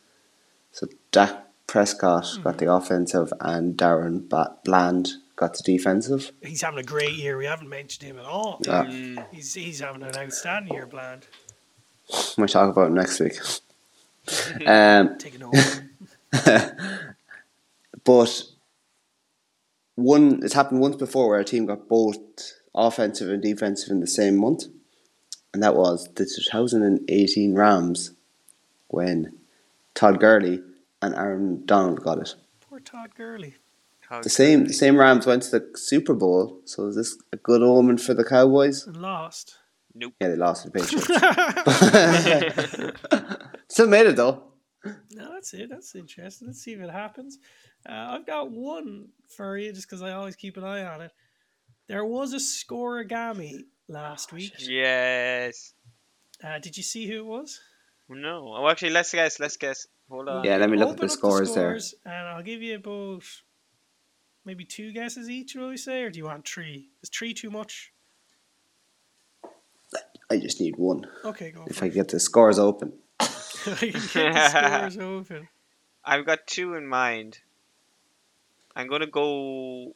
So Dak Prescott got the offensive, and DaRon Bland got the defensive. He's having a great year. We haven't mentioned him at all. Yeah. Mm, He's, he's having an outstanding year, Bland. Might talk about him next week. um, Taking over. But one, it's happened once before where a team got both offensive and defensive in the same month, and that was the 2018 Rams when Todd Gurley and Aaron Donald got it. Poor Todd Gurley. How The same, the same Rams went to the Super Bowl, so is this a good omen for the Cowboys? And lost. Nope. Yeah, they lost to the Patriots. Still made it though. No, that's it. That's interesting. Let's see if it happens. Uh, I've got one for you just because I always keep an eye on it. There was a scoregami last week. Yes. Uh, did you see who it was? No. Oh, actually, let's guess. Let's guess. Hold on. Yeah, let me look at Open the scores there. And I'll give you about maybe two guesses each, will we say? Or do you want three? Is three too much? I just need one. Okay, go If I it. get the scores open. I get the scores open. i've got two in mind. I'm gonna go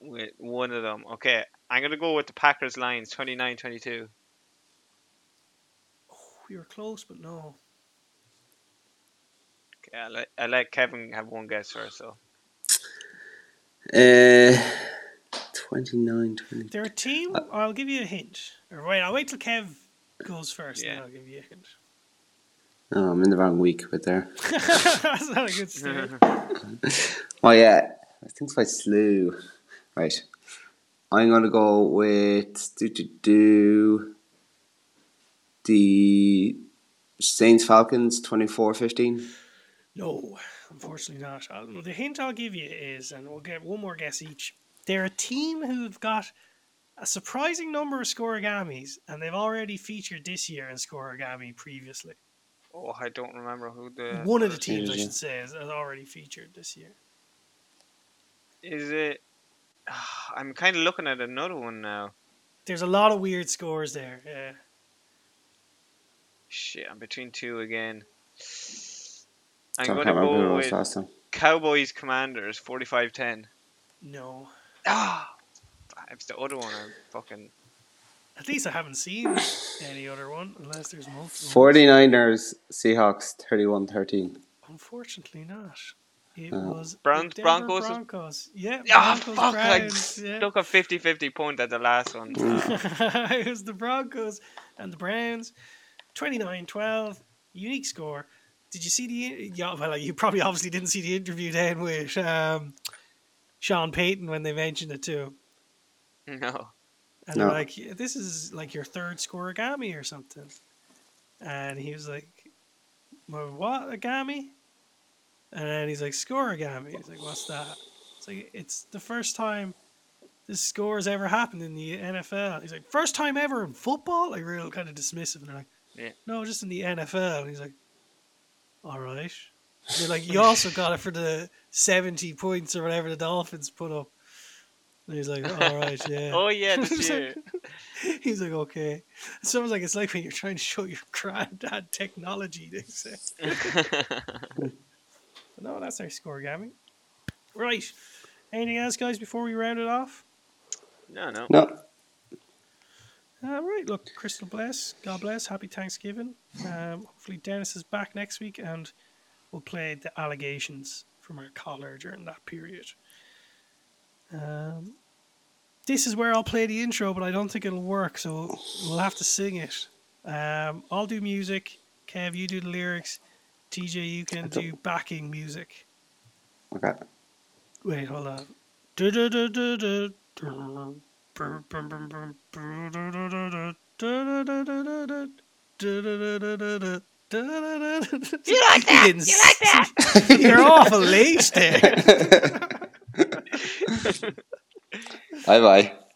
with one of them. Okay, I'm gonna go with the Packers Lions 29-22. We were close, but no. Okay, I let I let Kevin have one guess first. So Uh, 29, 20. They're a team. I'll give you a hint. Or wait, I'll wait till Kev goes first, Yeah. then I'll give you a hint. Oh, I'm in the wrong week with there. That's not a good start. Oh yeah, I think it's quite slew. Right. I'm gonna go with do do do the Saints Falcons 24-15. No, unfortunately not. I'll, the hint I'll give you is, and we'll get one more guess each. They're a team who've got a surprising number of scoregamis, and they've already featured this year in scoregami previously. oh, I don't remember who the One of the teams, I should say, has, has already featured this year. is it. I'm kind of looking at another one now. There's a lot of weird scores there. Yeah. Shit, I'm between two again. I'm I gonna can't remember who go with last. Cowboys Commanders 45-10. No. Ah, it's the other one. I'm fucking. At least I haven't seen any other one, unless there's multiple. 49ers Seahawks 31-13. Unfortunately not. It Oh. was Browns- the Broncos? Broncos. Yeah, Ah, Broncos, fuck! I Browns. Yeah. stuck a 50-50 point at the last one. it was the Broncos and the Browns. 29-12. Unique score. Did you see the yeah, well you probably obviously didn't see the interview then with um, Sean Payton when they mentioned it to too. no. And they're No. like, This is like your third scoregami or something. And he was like, well, what agami? And then he's like, scoregami. He's like, what's that? It's like it's the first time this score has ever happened in the NFL. He's like, first time ever in football? Like real kind of dismissive. And they're like, Yeah. No, just in the NFL. And he's like, All right. They're like, You also got it for the seventy points or whatever the Dolphins put up. And he's like, All right, yeah. Oh yeah, this He's year. like, he's like, okay. So I was like, it's like when you're trying to show your granddad technology. They say, no, that's our score, Gabby. Right. Anything else, guys, before we round it off? no, no. No, All right. Look, Crystal bless. God bless. Happy Thanksgiving. Um, hopefully, Dennis is back next week, and we'll play the allegations from our caller during that period. Um, this is where I'll play the intro, but I don't think it'll work, so we'll have to sing it. Um, I'll do music. Kev, you do the lyrics. TJ, you can do backing music. okay. Wait, hold on. You like that? You like that? You're awful late there. Bye bye.